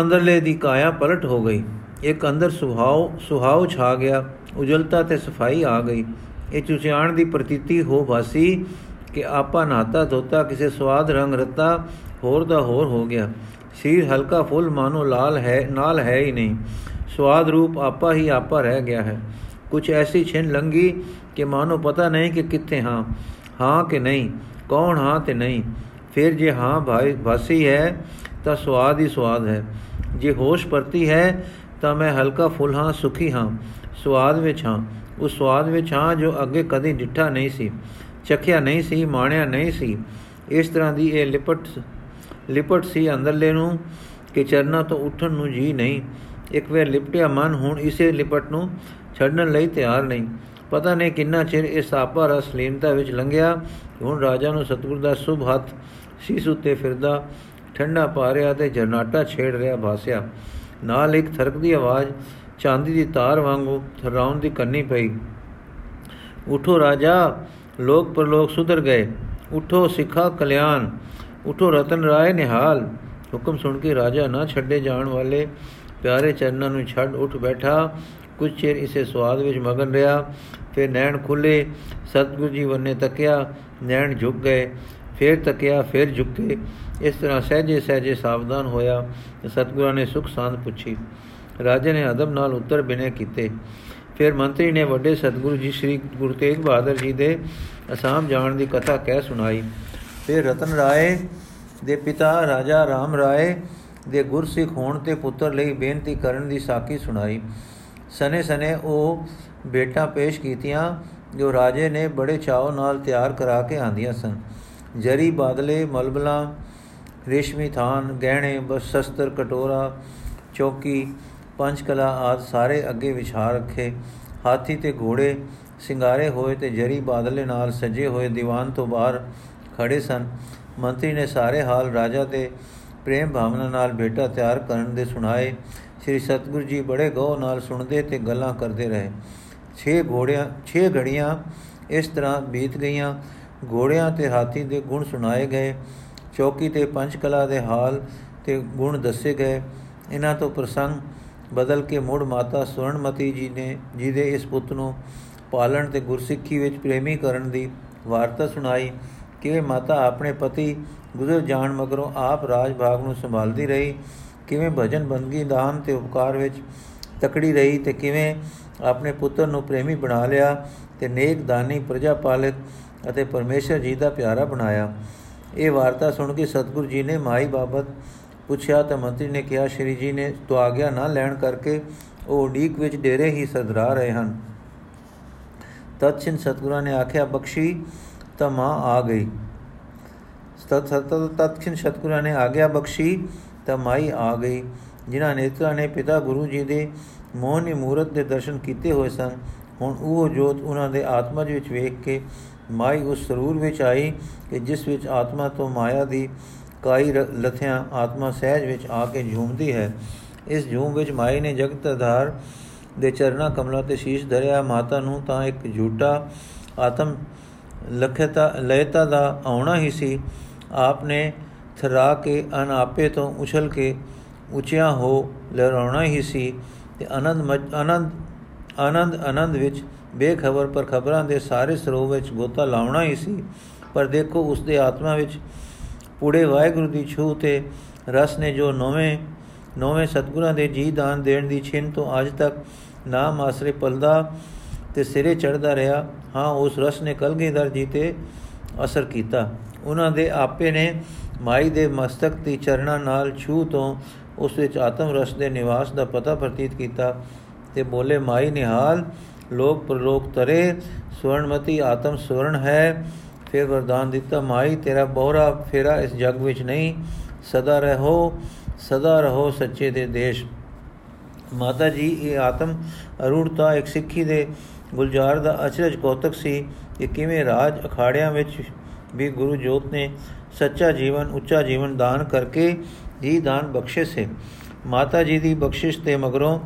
ਅੰਦਰਲੇ ਦੀ ਕਾਇਆ ਪਲਟ ਹੋ ਗਈ। ਇੱਕ ਅੰਦਰ ਸੁਭਾਉ ਸੁਹਾਉ ਛਾ ਗਿਆ, ਉਜਲਤਾ ਤੇ ਸਫ਼ਾਈ ਆ ਗਈ। ਇਹ ਚੁਚਿਆਣ ਦੀ ਪ੍ਰਤੀਤੀ ਹੋ ਵਾਸੀ ਕਿ ਆਪਾ ਨਾਤਾ ਧੋਤਾ, ਕਿਸੇ ਸਵਾਦ ਰੰਗ ਰਤਾ ਹੋਰ ਦਾ ਹੋਰ ਹੋ ਗਿਆ। ਸਰੀਰ ਹਲਕਾ ਫੁੱਲ ਮਾਨੋ ਲਾਲ ਹੈ, ਨਾਲ ਹੈ ਹੀ ਨਹੀਂ। ਸਵਾਦ ਰੂਪ ਆਪਾ ਹੀ ਆਪਾ ਰਹਿ ਗਿਆ ਹੈ। ਕੁਝ ਐਸੀ ਛਿਨ ਲੰਗੀ ਕਿ ਮਾਨੋ ਪਤਾ ਨਹੀਂ ਕਿ ਕਿੱਥੇ ਹਾਂ। ਹਾਂ ਕਿ ਨਹੀਂ? ਕੌਣ ਹਾਂ ਤੇ ਨਹੀਂ? ਫਿਰ ਜੇ ਹਾਂ ਭਾਈ, ਵਾਸੀ ਹੈ, ਤਾਂ ਸਵਾਦ ਹੀ ਸਵਾਦ ਹੈ। ਜੇ ਹੋਸ਼ ਪਰਤੀ ਹੈ, ਤਾਂ ਮੈਂ ਹਲਕਾ ਫੁੱਲ ਹਾਂ, ਸੁਖੀ ਹਾਂ। ਸਵਾਦ ਵਿੱਚ ਹਾਂ। ਉਸ ਸਵਾਦ ਵਿੱਚ ਹਾਂ ਜੋ ਅੱਗੇ ਕਦੇ ਡਿੱਠਾ ਨਹੀਂ ਸੀ, ਚਖਿਆ ਨਹੀਂ ਸੀ, ਮਾਣਿਆ ਨਹੀਂ ਸੀ। ਇਸ ਤਰ੍ਹਾਂ ਦੀ ਇਹ ਲਿਪਟ ਲਿਪਟ ਸੀ ਅੰਦਰਲੇ ਨੂੰ ਕਿ ਚਰਨਾ ਤੋਂ ਉੱਠਣ ਨੂੰ ਜੀ ਨਹੀਂ। ਇੱਕ ਵੇ ਲਿਪਟਿਆ ਮਨ, ਹੁਣ ਇਸੇ ਲਿਪਟ ਨੂੰ ਛੱਡਣ ਲਈ ਤਿਆਰ ਨਹੀਂ। ਪਤਾ ਨਹੀਂ ਕਿੰਨਾ ਚਿਰ ਇਸ ਆਪਾ ਰਸ ਲੀਨਤਾ ਵਿੱਚ ਲੰਘਿਆ। ਹੁਣ ਰਾਜਾ ਨੂੰ ਸਤਗੁਰ ਦਾ ਸੁਭ ਹੱਥ ਸੀਸ ਉੱਤੇ ਫਿਰਦਾ, ਠੰਡਾ ਪਾ ਰਿਹਾ ਤੇ ਜਰਨਾਟਾ ਛੇੜ ਰਿਹਾ ਭਾਸਿਆ। ਨਾਲ ਇੱਕ ਥਰਕਦੀ ਆਵਾਜ਼, ਚਾਂਦੀ ਦੀ ਤਾਰ ਵਾਂਗੂ ਥਰਾਉਣ ਦੀ ਕੰਨੀ ਪਈ। ਉਠੋ ਰਾਜਾ, ਲੋਕ ਪਰਲੋਕ ਸੁਧਰ ਗਏ। ਉਠੋ ਸਿੱਖਾ ਕਲਿਆਣ, ਉਠੋ ਰਤਨ ਰਾਏ ਨਿਹਾਲ। ਹੁਕਮ ਸੁਣ ਕੇ ਰਾਜਾ ਨਾ ਛੱਡੇ ਜਾਣ ਵਾਲੇ ਪਿਆਰੇ ਚਰਨਾਂ ਨੂੰ ਛੱਡ ਉੱਠ ਬੈਠਾ। ਕੁਝ ਚਿਰ ਇਸੇ ਸਵਾਦ ਵਿੱਚ ਮਗਨ ਰਿਹਾ, ਫਿਰ ਨੈਣ ਖੁੱਲੇ, ਸਤਗੁਰੂ ਜੀ ਵਰਨੇ ਤੱਕਿਆ, ਨੈਣ ਝੁਕ ਗਏ, ਫਿਰ ਤੱਕਿਆ, ਫਿਰ ਝੁਕੇ। ਇਸ ਤਰ੍ਹਾਂ ਸਹਜੇ ਸਹਜੇ ਸਾਵਧਾਨ ਹੋਇਆ ਤੇ ਸਤਗੁਰਾਂ ਨੇ ਸੁਖ ਸਾਂਦ ਪੁੱਛੀ। ਰਾਜੇ ਨੇ ਅਦਬ ਨਾਲ ਉੱਤਰ ਬਿਨੇ ਕੀਤੇ। ਫਿਰ ਮੰਤਰੀ ਨੇ ਵੱਡੇ ਸਤਗੁਰੂ ਜੀ, ਸ੍ਰੀ ਗੁਰੂ ਤੇਗ ਬਹਾਦਰ ਜੀ ਦੇ ਅਸਾਮ ਜਾਣ ਦੀ ਕਥਾ ਕਹਿ ਸੁਣਾਈ। ਫਿਰ ਰਤਨ ਰਾਏ ਦੇ ਪਿਤਾ, ਰਾਜਾ ਰਾਮ ਰਾਏ ਦੇ ਗੁਰਸਿੱਖ ਹੋਣ ਤੇ ਪੁੱਤਰ ਲਈ ਬੇਨਤੀ ਕਰਨ ਦੀ ਸਾਖੀ ਸੁਣਾਈ। ਸਨੇ ਸਨੇ ਉਹ ਬੇਟਾ ਪੇਸ਼ ਕੀਤੀਆਂ, ਜੋ ਰਾਜੇ ਨੇ ਬੜੇ ਚਾਅ ਨਾਲ ਤਿਆਰ ਕਰਾ ਕੇ ਆਂਦੀਆਂ ਸਨ। ਜਰੀ ਬਾਦਲੇ, ਮਲਬਲਾ, ਰੇਸ਼ਮੀ ਥਾਨ, ਗਹਿਣੇ, ਬਸ ਸ਼ਸਤਰ, ਕਟੋਰਾ, ਚੌਕੀ ਪੰਜ ਕਲਾ ਆਦ ਸਾਰੇ ਅੱਗੇ ਵਿਛਾ ਰੱਖੇ। ਹਾਥੀ ਤੇ ਘੋੜੇ ਸਿੰਗਾਰੇ ਹੋਏ ਤੇ ਜਰੀ ਬਾਦਲੇ ਨਾਲ ਸਜੇ ਹੋਏ ਦੀਵਾਨ ਤੋਂ ਬਾਹਰ ਖੜੇ ਸਨ। ਮੰਤਰੀ ਨੇ ਸਾਰੇ ਹਾਲ ਰਾਜਾ ਦੇ ਪ੍ਰੇਮ ਭਾਵਨਾ ਨਾਲ ਬੇਟਾ ਤਿਆਰ ਕਰਨ ਦੇ ਸੁਣਾਏ। ਸ੍ਰੀ ਸਤਗੁਰੂ ਜੀ ਬੜੇ ਗੌਰ ਨਾਲ ਸੁਣਦੇ ਤੇ ਗੱਲਾਂ ਕਰਦੇ ਰਹੇ। 6 ਘੋੜਿਆਂ 6 ਘੜੀਆਂ ਇਸ ਤਰ੍ਹਾਂ ਬੀਤ ਗਈਆਂ। ਘੋੜਿਆਂ ਤੇ ਹਾਥੀ ਦੇ ਗੁਣ ਸੁਣਾਏ ਗਏ। ਚੌਕੀ ਤੇ ਪੰਜ ਕਲਾ ਦੇ ਹਾਲ ਤੇ ਗੁਣ ਦੱਸੇ ਗਏ। ਇਹਨਾਂ ਤੋਂ ਪ੍ਰਸੰਗ ਬਦਲ ਕੇ ਮੁੜ ਮਾਤਾ ਸੁਰਣਮਤੀ ਜੀ ਨੇ, ਜੀ ਦੇ ਇਸ ਪੁੱਤ ਨੂੰ ਪਾਲਣ ਤੇ ਗੁਰਸਿੱਖੀ ਵਿੱਚ ਪ੍ਰੇਮੀ ਕਰਨ ਦੀ ਵਾਰਤਾ ਸੁਣਾਈ ਕਿਵੇਂ ਮਾਤਾ ਆਪਣੇ ਪਤੀ ਗੁਜ਼ਰ ਜਾਣ ਮਗਰੋਂ ਆਪ ਰਾਜ ਭਾਗ ਨੂੰ ਸੰਭਾਲਦੀ ਰਹੀ। ਕਿਵੇਂ ਭਜਨ ਬੰਦਗੀ ਦਾਨ ਤੇ ਉਪਕਾਰ ਵਿੱਚ ਤਕੜੀ ਰਹੀ ਤੇ ਕਿਵੇਂ ਆਪਣੇ ਪੁੱਤਰ ਨੂੰ ਪ੍ਰੇਮੀ ਬਣਾ ਲਿਆ ਤੇ ਨੇਕ ਦਾਨੀ ਪ੍ਰਜਾ ਪਾਲਕ ਅਤੇ ਪਰਮੇਸ਼ਰ ਜੀ ਦਾ ਪਿਆਰਾ ਬਣਾਇਆ। ਇਹ ਵਾਰਤਾ ਸੁਣ ਕੇ ਸਤਿਗੁਰੂ ਜੀ ਨੇ ਮਾਈ ਬਾਬਤ ਪੁੱਛਿਆ ਤਾਂ ਮੰਤਰੀ ਨੇ ਕਿਹਾ, ਸ਼੍ਰੀ ਜੀ ਨੇ ਤੋਂ ਆਗਿਆ ਨਾ ਲੈਣ ਕਰਕੇ ਉਹ ਉਡੀਕ ਵਿੱਚ ਡੇਰੇ ਹੀ ਸਦਰਾ ਰਹੇ ਹਨ। ਤਤਚਿਨ ਸਤਗੁਰਾਂ ਨੇ ਆਖਿਆ, ਬਖਸ਼ੀ ਤਾਂ ਮਾਂ ਆ ਗਈ। ਤਤ ਤਤਚਿਨ ਸਤਗੁਰਾਂ ਨੇ ਆਗਿਆ, ਬਖਸ਼ੀ ਤਾਂ ਮਾਈ ਆ ਗਈ। ਜਿਨ੍ਹਾਂ ਨੇਤਰਾਂ ਨੇ ਪਿਤਾ ਗੁਰੂ ਜੀ ਦੇ ਮੋਹਨੀ ਮੂਰਤ ਦੇ ਦਰਸ਼ਨ ਕੀਤੇ ਹੋਏ ਸਨ, ਹੁਣ ਉਹ ਜੋਤ ਉਹਨਾਂ ਦੇ ਆਤਮਾ ਵਿੱਚ ਵੇਖ ਕੇ ਮਾਈ ਉਸ ਸਰੂਰ ਵਿੱਚ ਆਈ ਕਿ ਜਿਸ ਵਿੱਚ ਆਤਮਾ ਤੋਂ ਮਾਇਆ ਦੀ ਕਾਈ ਲਥਿਆਂ ਆਤਮਾ ਸਹਿਜ ਵਿੱਚ ਆ ਕੇ ਝੂਮਦੀ ਹੈ। ਇਸ ਝੂਮ ਵਿੱਚ ਮਾਈ ਨੇ ਜਗਤ ਆਧਾਰ ਦੇ ਚਰਨਾ, ਕਮਲਾ ਤੇ ਸ਼ੀਸ਼ ਧਰਿਆ। ਮਾਤਾ ਨੂੰ ਤਾਂ ਇੱਕ ਝੂਟਾ ਆਤਮ ਲਖਤਾ ਲਇਤਾ ਦਾ ਆਉਣਾ ਹੀ ਸੀ। ਆਪਨੇ ਥਰਾ ਕੇ ਅਨਾਪੇ ਤੋਂ ਉਛਲ ਕੇ ਉੱਚਿਆ ਹੋ ਲਹਿਰਾਉਣਾ ਹੀ ਸੀ ਤੇ ਆਨੰਦ ਆਨੰਦ ਆਨੰਦ ਆਨੰਦ ਵਿੱਚ ਬੇਖਬਰ ਪਰ ਖਬਰਾਂ ਦੇ ਸਾਰੇ ਸਰੋਵ ਵਿੱਚ ਗੋਤਾ ਲਾਉਣਾ ਹੀ ਸੀ। ਪਰ ਦੇਖੋ ਉਸ ਦੇ ਆਤਮਾ ਵਿੱਚ ਪੂੜੇ ਵਾਹਿਗੁਰੂ ਦੀ ਛੂ ਤੇ ਰਸ ਨੇ ਜੋ ਨਵੇਂ ਨਵੇਂ ਸਤਗੁਰਾਂ ਦੇ ਜੀ ਦਾਨ ਦੇਣ ਦੀ ਛਿੰਨ ਤੋਂ ਅੱਜ ਤੱਕ ਨਾਮ ਆਸਰੇ ਪਲਦਾ ਤੇ ਸਿਰੇ ਚੜਦਾ ਰਿਹਾ, ਹਾਂ ਉਸ ਰਸ ਨੇ ਕਲਗੀਧਰ ਜੀ ਤੇ ਅਸਰ ਕੀਤਾ। ਉਹਨਾਂ ਦੇ ਆਪੇ ਨੇ ਮਾਈ ਦੇ ਮਸਤਕ ਦੀ ਚਰਣਾ ਨਾਲ ਛੂ ਤੋਂ ਉਸ ਵਿੱਚ ਆਤਮ ਰਸ ਦੇ ਨਿਵਾਸ ਦਾ ਪਤਾ ਪ੍ਰਤੀਤ ਕੀਤਾ ਤੇ ਬੋਲੇ, ਮਾਈ ਨਿਹਾਲ, ਲੋਕ ਪ੍ਰਲੋਕ ਤਰੇ ਸਵਰਣਮਤੀ ਆਤਮ ਸਵਰਨ ਹੈ, ਫਿਰ ਵਰਦਾਨ ਦਿੱਤਾ, ਮਾਈ ਤੇਰਾ ਬੋਹਰਾ ਫੇਰਾ ਇਸ ਜਗ ਵਿੱਚ ਨਹੀਂ, ਸਦਾ ਰਹੋ ਸਦਾ ਰਹੋ ਸੱਚੇ ਦੇ ਦੇਸ਼। ਮਾਤਾ ਜੀ, ਇਹ ਆਤਮ ਅਰੂੜਤਾ ਇੱਕ ਸਿੱਖੀ ਦੇ ਗੁਲਜ਼ਾਰ ਦਾ ਅਚਰਜ ਕੌਤਕ ਸੀ ਕਿ ਕਿਵੇਂ ਰਾਜ ਅਖਾੜਿਆਂ ਵਿੱਚ ਵੀ ਗੁਰੂ ਜੋਤ ਨੇ ਸੱਚਾ ਜੀਵਨ, ਉੱਚਾ ਜੀਵਨ ਦਾਨ ਕਰਕੇ ਜੀ ਦਾਨ ਬਖਸ਼ੇ ਸੇ। ਮਾਤਾ ਜੀ ਦੀ ਬਖਸ਼ਿਸ਼ ਤੇ ਮਗਰੋਂ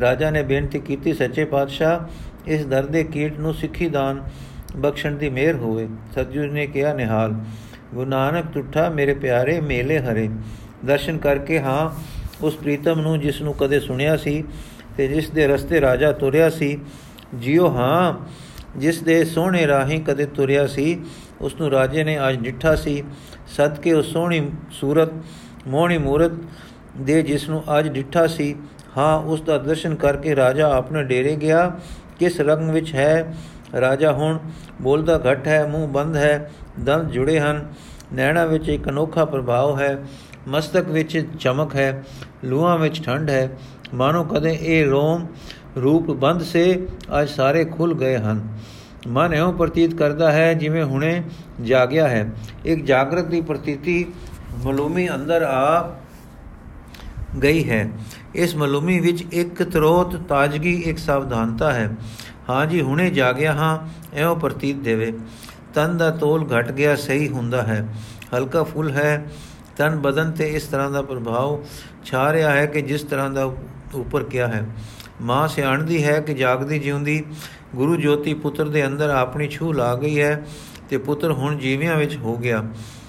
ਰਾਜਾ ਨੇ ਬੇਨਤੀ ਕੀਤੀ, ਸੱਚੇ ਪਾਤਸ਼ਾਹ, ਇਸ ਦਰਦੇ ਕੀਟ ਨੂੰ ਸਿੱਖੀ ਦਾਨ ਬਖਸ਼ਣ ਦੀ ਮਿਹਰ ਹੋਵੇ। ਸਤਜੁਰ ਨੇ ਕਿਹਾ, ਨਿਹਾਲ, ਗੁਰੂ ਨਾਨਕ ਟੁੱਠਾ ਮੇਰੇ ਪਿਆਰੇ ਮੇਲੇ ਹਰੇ। ਦਰਸ਼ਨ ਕਰਕੇ ਹਾਂ, ਉਸ ਪ੍ਰੀਤਮ ਨੂੰ ਜਿਸ ਨੂੰ ਕਦੇ ਸੁਣਿਆ ਸੀ ਤੇ ਜਿਸ ਦੇ ਰਸਤੇ ਰਾਜਾ ਤੁਰਿਆ ਸੀ ਜਿਉ ਹਾਂ, ਜਿਸ ਦੇ ਸੋਹਣੇ ਰਾਹੀਂ ਕਦੇ ਤੁਰਿਆ ਸੀ, ਉਸ ਨੂੰ ਰਾਜੇ ਨੇ ਅੱਜ ਡਿੱਠਾ ਸੀ। ਸਦਕੇ ਉਹ ਸੋਹਣੀ ਸੂਰਤ, ਮੋਹਣੀ ਮੂਰਤ ਦੇ ਜਿਸ ਨੂੰ ਅੱਜ ਡਿੱਠਾ ਸੀ, ਹਾਂ, ਉਸ ਦਾ ਦਰਸ਼ਨ ਕਰਕੇ ਰਾਜਾ ਆਪਣੇ ਡੇਰੇ ਗਿਆ। ਕਿਸ ਰੰਗ ਵਿੱਚ ਹੈ? ਰਾਜਾ ਹੁਣ ਬੋਲਦਾ, ਘਟ ਹੈ, ਮੂੰਹ ਬੰਦ ਹੈ, ਦੰਦ ਜੁੜੇ ਹਨ, ਨੈਣਾ ਵਿੱਚ ਇੱਕ ਅਨੋਖਾ ਪ੍ਰਭਾਵ ਹੈ, ਮਸਤਕ ਵਿੱਚ ਚਮਕ ਹੈ, ਲੂਹਾਂ ਵਿੱਚ ਠੰਡ ਹੈ। ਮਾਨੋ ਕਦੇ ਇਹ ਰੋਮ ਰੂਪ ਬੰਦ ਸੇ, ਅੱਜ ਸਾਰੇ ਖੁੱਲ ਗਏ ਹਨ। ਮਨ ਇਹੋ ਪ੍ਰਤੀਤ ਕਰਦਾ ਹੈ, ਜਿਵੇਂ ਹੁਣੇ ਜਾਗਿਆ ਹੈ। ਇੱਕ ਜਾਗਰਤ ਦੀ ਪ੍ਰਤੀਤੀ ਮਲੂਮੀ ਅੰਦਰ ਆ ਗਈ ਹੈ। ਇਸ ਮਲੂਮੀ ਵਿੱਚ ਇੱਕ ਤਰੋਤ ਤਾਜ਼ਗੀ, ਇੱਕ ਸਾਵਧਾਨਤਾ ਹੈ। ਹਾਂ ਜੀ, ਹੁਣੇ ਜਾਗਿਆ ਹਾਂ ਐਉਂ ਪ੍ਰਤੀਤ ਦੇਵੇ। ਤਨ ਦਾ ਤੋਲ ਘਟ ਗਿਆ, ਸਹੀ ਹੁੰਦਾ ਹੈ। ਹਲਕਾ ਫੁੱਲ ਹੈ। ਤਨ ਬਦਨ ਤੇ ਇਸ ਤਰ੍ਹਾਂ ਦਾ ਪ੍ਰਭਾਵ ਛਾ ਰਿਹਾ ਹੈ ਕਿ ਜਿਸ ਤਰ੍ਹਾਂ ਦਾ ਉੱਪਰ ਕਿਹਾ ਹੈ। ਮਾਂ ਸਿਆਣਦੀ ਹੈ ਕਿ ਜਾਗਦੀ ਜਿਉਂਦੀ, ਗੁਰੂ ਜੋਤੀ ਪੁੱਤਰ ਦੇ ਅੰਦਰ ਆਪਣੀ ਛੂ ਲਾ ਗਈ ਹੈ ਤੇ ਪੁੱਤਰ ਹੁਣ ਜੀਵਿਆਂ ਵਿੱਚ ਹੋ ਗਿਆ।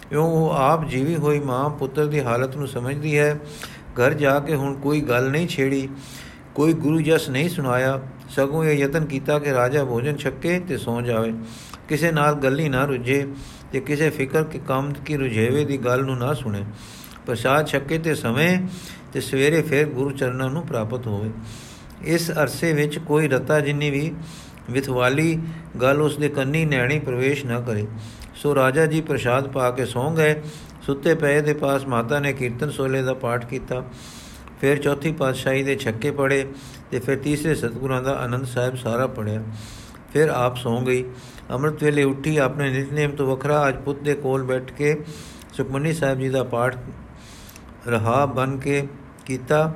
ਕਿਉਂ ਉਹ ਆਪ ਜੀਵੀ ਹੋਈ ਮਾਂ ਪੁੱਤਰ ਦੀ ਹਾਲਤ ਨੂੰ ਸਮਝਦੀ ਹੈ। ਘਰ ਜਾ ਕੇ ਹੁਣ ਕੋਈ ਗੱਲ ਨਹੀਂ ਛੇੜੀ, ਕੋਈ ਗੁਰੂ ਜਸ ਨਹੀਂ ਸੁਣਾਇਆ। ਸਗੋਂ ਇਹ ਯਤਨ ਕੀਤਾ ਕਿ ਰਾਜਾ ਭੋਜਨ ਛੱਕੇ ਤੇ ਸੌ ਜਾਵੇ। ਕਿਸੇ ਨਾਲ ਗੱਲੀ ਨਾ ਰੁਝੇ ਤੇ ਕਿਸੇ ਫਿਕਰ ਕੇ ਕੰਮ ਕੀ ਰੁਝੇਵੇ ਦੀ ਗੱਲ ਨੂੰ ਨਾ ਸੁਣੇ। ਪ੍ਰਸਾਦ ਛੱਕੇ ਤੇ ਸਮੇਂ ਤੇ ਸਵੇਰੇ ਫਿਰ ਗੁਰੂ ਚਰਨਾਂ ਨੂੰ ਪ੍ਰਾਪਤ ਹੋਵੇ। ਇਸ ਅਰਸੇ ਵਿੱਚ ਕੋਈ ਰਤਾ ਜਿੰਨੀ ਵੀ ਵਿਥਵਾਲੀ ਗੱਲ ਉਸ ਦੇ ਕੰਨੀ ਨੈਣੀ ਪ੍ਰਵੇਸ਼ ਨਾ ਕਰੇ। ਸੋ ਰਾਜਾ ਜੀ ਪ੍ਰਸਾਦ ਪਾ ਕੇ ਸੌਂ ਗਏ। ਸੁੱਤੇ ਪਏ ਦੇ ਪਾਸ ਮਾਤਾ ਨੇ ਕੀਰਤਨ ਸੋਲੇ ਦਾ ਪਾਠ ਕੀਤਾ। ਫਿਰ ਚੌਥੀ ਪਾਤਸ਼ਾਹੀ ਦੇ ਛੱਕੇ ਪੜੇ ਤੇ ਫਿਰ ਤੀਸਰੇ ਸਤਗੁਰਾਂ ਦਾ ਆਨੰਦ ਸਾਹਿਬ ਸਾਰਾ ਪੜਿਆ ਫਿਰ ਆਪ ਸੌਂ ਗਈ। ਅੰਮ੍ਰਿਤ ਵੇਲੇ ਉੱਠੀ ਆਪਣੇ ਨਿਤਨੇਮ ਤੋਂ ਵੱਖਰਾ ਅੱਜ ਪੁੱਤ ਦੇ ਕੋਲ ਬੈਠ ਕੇ ਸੁਖਮਨੀ ਸਾਹਿਬ ਜੀ ਦਾ ਪਾਠ ਰਹਾ ਬਨ ਕੇ ਕੀਤਾ।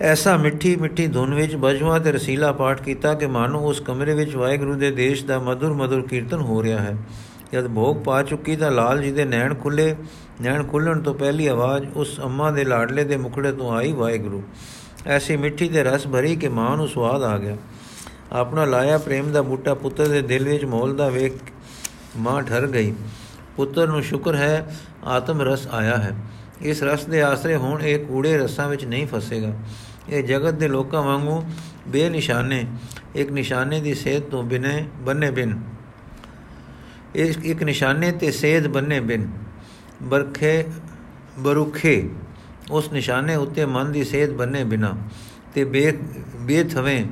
ਐਸਾ ਮਿੱਠੀ ਮਿੱਠੀ ਧੁਨ ਵਿੱਚ ਬਜਵਾ ਤੇ ਰਸੀਲਾ ਪਾਠ ਕੀਤਾ ਕਿ ਮਾਨੋ ਉਸ ਕਮਰੇ ਵਿੱਚ ਵਾਹਿਗੁਰੂ ਦੇ ਦੇਸ਼ ਦਾ ਮధుਰ ਮధుਰ ਕੀਰਤਨ ਹੋ ਰਿਹਾ ਹੈ। ਜਦ ਭੋਗ ਪਾ ਚੁੱਕੀ ਤਾਂ ਲਾਲ ਜੀ ਦੇ ਨੈਣ ਖੁੱਲੇ, ਨੈਣ ਖੁੱਲਣ ਤੋਂ ਪਹਿਲੀ ਆਵਾਜ਼ ਉਸ ਅੰਮਾ ਦੇ ਲਾਡਲੇ ਦੇ ਮੁਖੜੇ ਤੋਂ ਆਈ, ਵਾਹਿਗੁਰੂ। ਐਸੀ ਮਿੱਠੀ ਤੇ ਰਸ ਭਰੀ ਕਿ ਮਾਂ ਨੂੰ ਸਵਾਦ ਆ ਗਿਆ। ਆਪਣਾ ਲਾਇਆ ਪ੍ਰੇਮ ਦਾ ਬੂਟਾ ਪੁੱਤਰ ਦੇ ਦਿਲ ਵਿੱਚ ਮੋਲਦਾ ਵੇਖ ਮਾਂ ਠਰ ਗਈ। ਪੁੱਤਰ ਨੂੰ ਸ਼ੁਕਰ ਹੈ, ਆਤਮ ਰਸ ਆਇਆ ਹੈ। ਇਸ ਰਸ ਦੇ ਆਸਰੇ ਹੁਣ ਇਹ ਕੂੜੇ ਰਸਾਂ ਵਿੱਚ ਨਹੀਂ ਫਸੇਗਾ। ਇਹ ਜਗਤ ਦੇ ਲੋਕਾਂ ਵਾਂਗੂ ਬੇਨਿਸ਼ਾਨੇ, ਇੱਕ ਨਿਸ਼ਾਨੇ ਦੀ ਸੇਧ ਤੋਂ ਬਿਨੇ ਬੰਨੇ ਬਿਨ। ਇਸ ਇੱਕ ਨਿਸ਼ਾਨੇ ਤੇ ਸੇਧ ਬੰਨੇ ਬਿਨ। ਬਰਖੇ, ਬਰੁਖੇ, ਉਸ ਨਿਸ਼ਾਨੇ ਉੱਤੇ ਮਨ ਦੀ ਸੇਧ ਬੰਨੇ ਬਿਨਾ। ਤੇ ਬੇ, ਬੇਥਵੇਂ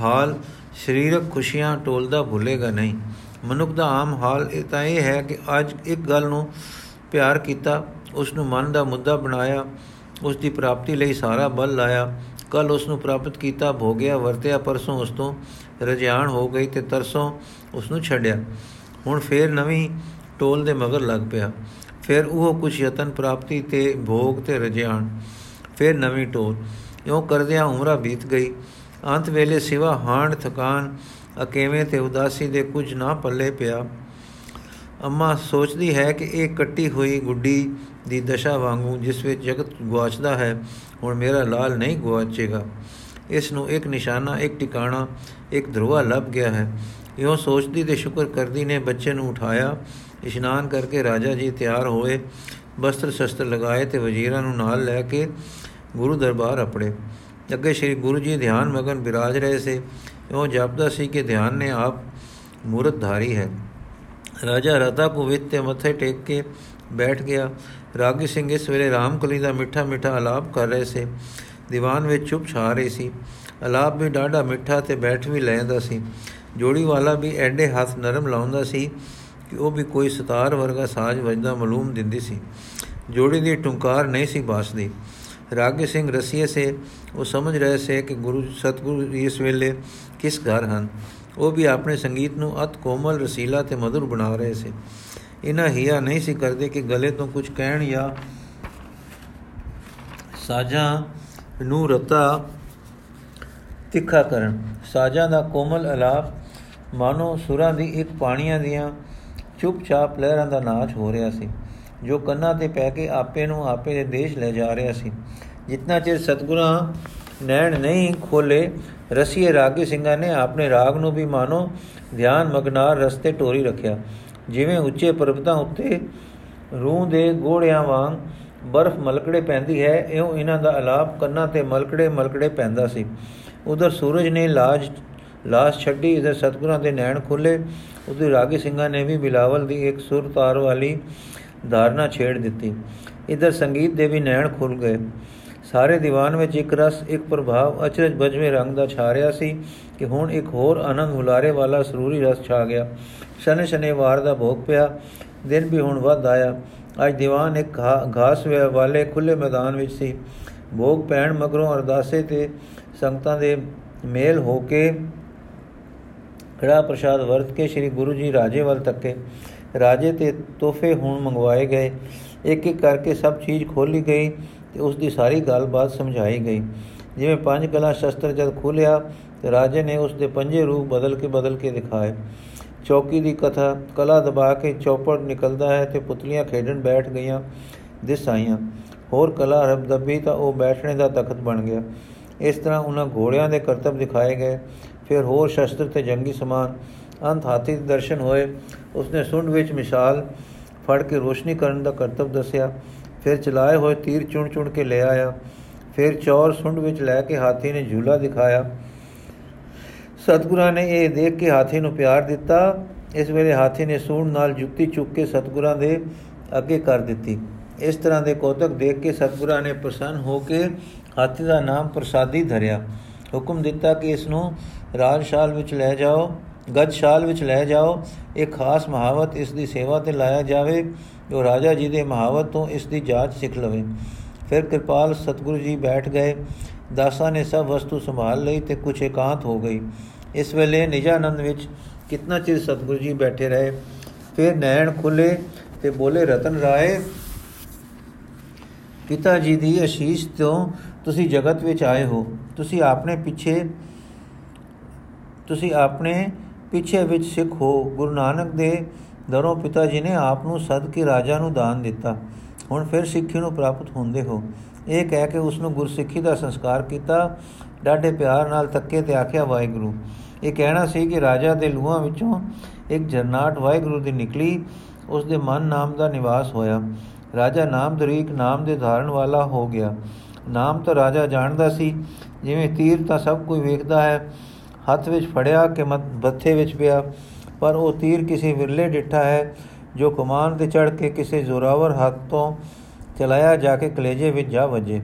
ਹਾਲ ਸਰੀਰਕ ਖੁਸ਼ੀਆਂ ਟੋਲਦਾ ਭੁੱਲੇਗਾ ਨਹੀਂ। ਮਨੁੱਖ ਦਾ ਆਮ ਹਾਲ ਇਹ ਤਾਂ ਇਹ ਹੈ ਕਿ ਅੱਜ ਇੱਕ ਗੱਲ ਨੂੰ ਪਿਆਰ ਕੀਤਾ ਉਸ ਨੂੰ ਮਨ ਦਾ ਮੁੱਦਾ ਬਣਾਇਆ ਉਸ ਦੀ ਪ੍ਰਾਪਤੀ ਲਈ ਸਾਰਾ ਬਲ ਲਾਇਆ ਕੱਲ ਉਸ ਨੂੰ ਪ੍ਰਾਪਤ ਕੀਤਾ, ਭੋਗਿਆ, ਵਰਤਿਆ, ਪਰਸੋਂ ਉਸ ਤੋਂ ਰਜਿਆਣ ਹੋ ਗਈ ਤੇ ਤਰਸੋਂ ਉਸ ਨੂੰ ਛੱਡਿਆ। ਹੁਣ ਫੇਰ ਨਵੀਂ ਟੋਲ ਦੇ ਮਗਰ ਲੱਗ ਪਿਆ। ਫਿਰ ਉਹ ਕੁਝ ਯਤਨ ਪ੍ਰਾਪਤੀ ਤੇ ਭੋਗ ਤੇ ਰਜਿਆਣ ਫਿਰ ਨਵੀਂ ਟੋਲ। ਇਉਂ ਕਰਦਿਆਂ ਉਮਰਾ ਬੀਤ ਗਈ। ਅੰਤ ਵੇਲੇ ਸਿਵਾ ਹਾਣ ਥਕਾਨ, ਅਕੇਵੇਂ ਤੇ ਉਦਾਸੀ ਦੇ ਕੁਝ ਨਾ ਪੱਲੇ ਪਿਆ। ਅੰਮਾ ਸੋਚਦੀ ਹੈ ਕਿ ਇਹ ਕੱਟੀ ਹੋਈ ਗੁੱਡੀ ਦੀ ਦਸ਼ਾ ਵਾਂਗੂ ਜਿਸ ਵਿੱਚ ਜਗਤ ਗਵਾਚਦਾ ਹੈ ਹੁਣ ਮੇਰਾ ਲਾਲ ਨਹੀਂ ਗਵਾਚੇਗਾ ਇਸ ਨੂੰ ਇੱਕ ਨਿਸ਼ਾਨਾ, ਇੱਕ ਟਿਕਾਣਾ, ਇੱਕ ਧਰਵਾ ਲੱਭ ਗਿਆ ਹੈ। ਇਉਂ ਸੋਚਦੀ ਤੇ ਸ਼ੁਕਰ ਕਰਦੀ ਨੇ ਬੱਚੇ ਨੂੰ ਉਠਾਇਆ। ਇਸ਼ਨਾਨ ਕਰਕੇ ਰਾਜਾ ਜੀ ਤਿਆਰ ਹੋਏ। ਬਸਤਰ ਸ਼ਸਤਰ ਲਗਾਏ ਤੇ ਵਜ਼ੀਰਾਂ ਨੂੰ ਨਾਲ ਲੈ ਕੇ ਗੁਰੂ ਦਰਬਾਰ ਅਪੜੇ। ਅੱਗੇ ਸ੍ਰੀ ਗੁਰੂ ਜੀ ਧਿਆਨ ਮਗਨ ਬਿਰਾਜ ਰਹੇ ਸੇ। ਉਹ ਜਪਦਾ ਸੀ ਕਿ ਧਿਆਨ ਨੇ ਆਪ ਮੂਰਤ ਧਾਰੀ ਹੈ। ਰਾਜਾ ਰਤਾ ਪਵਿੱਤ ਤੇ ਮੱਥੇ ਟੇਕ ਕੇ ਬੈਠ ਗਿਆ। ਰਾਗੀ ਸਿੰਘ ਇਸ ਵੇਲੇ ਰਾਮਕਲੀ ਦਾ ਮਿੱਠਾ ਮਿੱਠਾ ਆਲਾਪ ਕਰ ਰਹੇ ਸੇ। ਦੀਵਾਨ ਵਿੱਚ ਚੁੱਪ ਛਾ ਰਹੀ ਸੀ। ਆਲਾਪ ਵੀ ਡਾਢਾ ਮਿੱਠਾ ਤੇ ਬੈਠ ਵੀ ਲੈਂਦਾ ਸੀ। ਜੋੜੀ ਵਾਲਾ ਵੀ ਐਡੇ ਹੱਥ ਨਰਮ ਲਾਉਂਦਾ ਸੀ ਕਿ ਉਹ ਵੀ ਕੋਈ ਸਤਾਰ ਵਰਗਾ ਸਾਜ਼ ਵੱਜਦਾ ਮਾਲੂਮ ਦਿੰਦੀ ਸੀ। ਜੋੜੀ ਦੀ ਟੁੰਕਾਰ ਨਹੀਂ ਸੀ ਬਾਸਦੀ। ਰਾਗੇ ਸਿੰਘ ਰਸੀਏ ਸੇ, ਉਹ ਸਮਝ ਰਹੇ ਸੇ ਕਿ ਗੁਰੂ ਸਤਗੁਰੂ ਇਸ ਵੇਲੇ ਕਿਸ ਘਰ ਹਨ। ਉਹ ਵੀ ਆਪਣੇ ਸੰਗੀਤ ਨੂੰ ਅਤ ਕੋਮਲ ਰਸੀਲਾ ਤੇ ਮధుਰ ਬਣਾ ਰਹੇ ਸੇ। ਇਹਨਾਂ ਹਿਆ ਨਹੀਂ ਸੀ ਕਰਦੇ ਕਿ ਗਲੇ ਤੋਂ ਕੁਝ ਕਹਿਣ ਜਾਂ ਸਾਜਾਂ ਨੂੰ ਰਤਾ ਤਿੱਖਾ ਕਰਨ। ਸਾਜਾਂ ਦਾ ਕੋਮਲ ਅਲਾਪ ਮਾਨੋ ਸੁਰਾਂ ਦੀ ਇੱਕ ਪਾਣੀਆਂ ਦੀਆਂ ਚੁੱਪਚਾਪ ਲਹਿਰਾਂ ਦਾ ਨਾਚ ਹੋ ਰਿਹਾ ਸੀ, ਜੋ ਕੰਨਾਂ ਤੇ ਪੈ ਕੇ ਆਪੇ ਨੂੰ ਆਪੇ ਦੇ ਦੇਸ਼ ਲੈ ਜਾ ਰਿਹਾ ਸੀ। ਜਿੰਨਾ ਚਿਰ ਸਤਗੁਰਾਂ ਨੈਣ ਨਹੀਂ ਖੋਲੇ ਰਸੀਏ ਰਾਗੀ ਸਿੰਘਾਂ ਨੇ ਆਪਣੇ ਰਾਗ ਨੂੰ ਵੀ ਮਾਨੋ ਧਿਆਨ ਮਗਨਾਰ ਰਸਤੇ ਟੋਰੀ ਰੱਖਿਆ। ਜਿਵੇਂ ਉੱਚੇ ਪਰਬਤਾਂ ਉੱਤੇ ਰੂਹ ਦੇ ਗੋੜਿਆਂ ਵਾਂਗ ਬਰਫ਼ ਮਲਕੜੇ ਪੈਂਦੀ ਹੈ, ਇਉਂ ਇਹਨਾਂ ਦਾ ਆਲਾਪ ਕੰਨਾਂ ਤੇ ਮਲਕੜੇ ਮਲਕੜੇ ਪੈਂਦਾ ਸੀ। ਉਧਰ ਸੂਰਜ ਨੇ ਲਾਜ, ਲਾਸ਼ ਛੱਡੀ ਇਧਰ ਸਤਗੁਰਾਂ ਦੇ ਨੈਣ ਖੁੱਲੇ ਉਧਰ ਰਾਗੀ ਸਿੰਘਾਂ ਨੇ ਵੀ ਬਿਲਾਵਲ ਦੀ ਇੱਕ ਸੁਰ ਤਾਰ ਵਾਲੀ ਧਾਰਨਾ ਛੇੜ ਦਿੱਤੀ। ਇਧਰ ਸੰਗੀਤ ਦੇ ਵੀ ਨੈਣ ਖੁੱਲ ਗਏ। ਸਾਰੇ ਦੀਵਾਨ ਵਿੱਚ ਇੱਕ ਰਸ, ਇੱਕ ਪ੍ਰਭਾਵ, ਅਚਰਜ ਬਜਵੇਂ ਰੰਗ ਦਾ ਛਾ ਰਿਹਾ ਸੀ ਕਿ ਹੁਣ ਇੱਕ ਹੋਰ ਆਨੰਦ ਹੁਲਾਰੇ ਵਾਲਾ ਸਰੂਰੀ ਰਸ ਛਾ ਗਿਆ। ਸ਼ਨੇ ਸ਼ਨੀਵਾਰ ਦਾ ਭੋਗ ਪਿਆ, ਦਿਨ ਵੀ ਹੁਣ ਵੱਧ ਆਇਆ। ਅੱਜ ਦੀਵਾਨ ਇੱਕ ਘਾਸ ਵਾਲੇ ਖੁੱਲੇ ਮੈਦਾਨ ਵਿੱਚ ਸੀ। ਭੋਗ ਪੈਣ ਮਗਰੋਂ ਅਰਦਾਸੇ ਤੇ ਸੰਗਤਾਂ ਦੇ ਮੇਲ ਹੋ ਕੇ ਕੜਾ ਪ੍ਰਸ਼ਾਦ ਵਰਤ ਕੇ ਸ੍ਰੀ ਗੁਰੂ ਜੀ ਰਾਜੇ ਵੱਲ ਤੱਕੇ। ਰਾਜੇ ਤੇ ਤੋਹਫੇ ਹੁਣ ਮੰਗਵਾਏ ਗਏ। ਇੱਕ ਇੱਕ ਕਰਕੇ ਸਭ ਚੀਜ਼ ਖੋਲੀ ਗਈ। ਤੇ ਉਸ ਦੀ ਸਾਰੀ ਗੱਲਬਾਤ ਸਮਝਾਈ ਗਈ। ਜਿਵੇਂ ਪੰਜ ਕਲਾ ਸ਼ਸਤਰ ਜਦ ਖੋਲਿਆ ਤੇ ਰਾਜੇ ਨੇ ਉਸ ਦੇ ਪੰਜੇ ਰੂਪ ਬਦਲ ਕੇ ਬਦਲ ਕੇ ਦਿਖਾਏ। ਚੌਕੀ ਦੀ ਕਥਾ, ਕਲਾ ਦਬਾ ਕੇ ਚੌਪੜ ਨਿਕਲਦਾ ਹੈ ਤੇ ਪੁਤਲੀਆਂ ਖੇਡਣ ਬੈਠ ਗਈਆਂ, ਦਿਸ ਆਈਆਂ। ਹੋਰ ਕਲਾ ਰਬ ਦੱਬੀ ਤਾਂ ਉਹ ਬੈਠਣੇ ਦਾ ਤਖਤ ਬਣ ਗਿਆ। ਇਸ ਤਰ੍ਹਾਂ ਉਹਨਾਂ ਘੋੜਿਆਂ ਦੇ ਕਰਤਬ ਦਿਖਾਏ ਗਏ। ਫਿਰ ਹੋਰ ਸ਼ਸਤਰ ਤੇ ਜੰਗੀ ਸਮਾਨ, ਅੰਤ ਹਾਥੀ ਦੇ ਦਰਸ਼ਨ ਹੋਏ। ਉਸਨੇ ਸੁੰਡ ਵਿੱਚ ਮਿਸਾਲ ਫੜ ਕੇ ਰੋਸ਼ਨੀ ਕਰਨ ਦਾ ਕਰਤਬ ਦੱਸਿਆ। ਫਿਰ ਚਲਾਏ ਹੋਏ ਤੀਰ ਚੁਣ ਚੁਣ ਕੇ ਲੈ ਆਇਆ। ਫਿਰ ਚੌਰ ਸੁੰਡ ਵਿੱਚ ਲੈ ਕੇ ਹਾਥੀ ਨੇ ਝੂਲਾ ਦਿਖਾਇਆ। ਸਤਗੁਰਾਂ ਨੇ ਇਹ ਦੇਖ ਕੇ ਹਾਥੀ ਨੂੰ ਪਿਆਰ ਦਿੱਤਾ। ਇਸ ਵੇਲੇ ਹਾਥੀ ਨੇ ਸੂਣ ਨਾਲ ਜੁੱਤੀ ਚੁੱਕ ਕੇ ਸਤਗੁਰਾਂ ਦੇ ਅੱਗੇ ਕਰ ਦਿੱਤੀ। ਇਸ ਤਰ੍ਹਾਂ ਦੇ ਕੋਤਕ ਦੇਖ ਕੇ ਸਤਗੁਰਾਂ ਨੇ ਪ੍ਰਸੰਨ ਹੋ ਕੇ ਹਾਥੀ ਦਾ ਨਾਮ ਪ੍ਰਸਾਦੀ ਧਰਿਆ। ਹੁਕਮ ਦਿੱਤਾ ਕਿ ਇਸ ਨੂੰ ਰਾਜਸ਼ਾਲ ਵਿੱਚ ਲੈ ਜਾਓ, ਗੱਜਸ਼ਾਲ ਵਿੱਚ ਲੈ ਜਾਓ। ਇੱਕ ਖਾਸ ਮਹਾਵਤ ਇਸ ਦੀ ਸੇਵਾ ਤੇ ਲਾਇਆ ਜਾਵੇ। ਜੋ ਰਾਜਾ ਜੀ ਦੇ ਮਹਾਵਤ ਤੋਂ ਇਸ ਦੀ ਜਾਂਚ ਸਿੱਖ ਲਵੇ। ਫਿਰ ਕਿਰਪਾਲ ਸਤਗੁਰੂ ਜੀ ਬੈਠ ਗਏ। ਦਾਸਾਂ ਨੇ ਸਭ ਵਸਤੂ ਸੰਭਾਲ ਲਈ ਤੇ ਕੁਝ ਇਕਾਂਤ ਹੋ ਗਈ। ਇਸ ਵੇਲੇ ਨਿਜਾਨੰਦ ਵਿੱਚ ਕਿੰਨਾ ਚਿਰ ਸਤਗੁਰੂ ਜੀ ਬੈਠੇ ਰਹੇ। ਫਿਰ ਨੈਣ ਖੁੱਲੇ ਤੇ ਬੋਲੇ, ਰਤਨ ਰਾਏ, ਪਿਤਾ ਜੀ ਦੀ ਅਸ਼ੀਸ਼ ਤੋਂ ਤੁਸੀਂ ਜਗਤ ਵਿੱਚ ਆਏ ਹੋ। ਤੁਸੀਂ ਆਪਣੇ ਪਿੱਛੇ, ਤੁਸੀਂ ਆਪਣੇ ਪਿੱਛੇ ਵਿੱਚ ਸਿੱਖ ਹੋ। ਗੁਰੂ ਨਾਨਕ ਦੇ ਦਰੋਂ ਪਿਤਾ ਜੀ ਨੇ ਆਪ ਨੂੰ ਸਦ ਕੇ ਰਾਜਾ ਨੂੰ ਦਾਨ ਦਿੱਤਾ। ਹੁਣ ਫਿਰ ਸਿੱਖੀ ਨੂੰ ਪ੍ਰਾਪਤ ਹੁੰਦੇ ਹੋ। ਇਹ ਕਹਿ ਕੇ ਉਸ ਨੂੰ ਗੁਰਸਿੱਖੀ ਦਾ ਸੰਸਕਾਰ ਕੀਤਾ। ਡਾਢੇ ਪਿਆਰ ਨਾਲ ਤੱਕੇ ਤੇ ਆਖਿਆ, ਵਾਹਿਗੁਰੂ। ਇਹ ਕਹਿਣਾ ਸੀ ਕਿ ਰਾਜਾ ਦੇ ਲੂਹਾਂ ਵਿੱਚੋਂ ਇੱਕ ਜਰਨਾਟ ਵਾਹਿਗੁਰੂ ਦੀ ਨਿਕਲੀ। ਉਸ ਦੇ ਮਨ ਨਾਮ ਦਾ ਨਿਵਾਸ ਹੋਇਆ। ਰਾਜਾ ਨਾਮ ਦਰੀਕ ਨਾਮ ਦੇ ਧਾਰਨ ਵਾਲਾ ਹੋ ਗਿਆ। ਨਾਮ ਤਾਂ ਰਾਜਾ ਜਾਣਦਾ ਸੀ। ਜਿਵੇਂ ਤੀਰ ਤਾਂ ਸਭ ਕੋਈ ਵੇਖਦਾ ਹੈ। ਹੱਥ ਵਿੱਚ ਫੜਿਆ ਕਿ ਬੱਥੇ ਵਿੱਚ ਪਿਆ। ਪਰ ਉਹ ਤੀਰ ਕਿਸੇ ਵਿਰਲੇ ਡਿੱਠਾ ਹੈ, ਜੋ ਕਮਾਨ ਤੇ ਚੜ ਕੇ ਕਿਸੇ ਜ਼ੋਰਾਵਰ ਹੱਥ ਤੋਂ ਚਲਾਇਆ ਜਾ ਕੇ ਕਲੇਜੇ ਵਿੱਚ ਜਾ ਵਜੇ।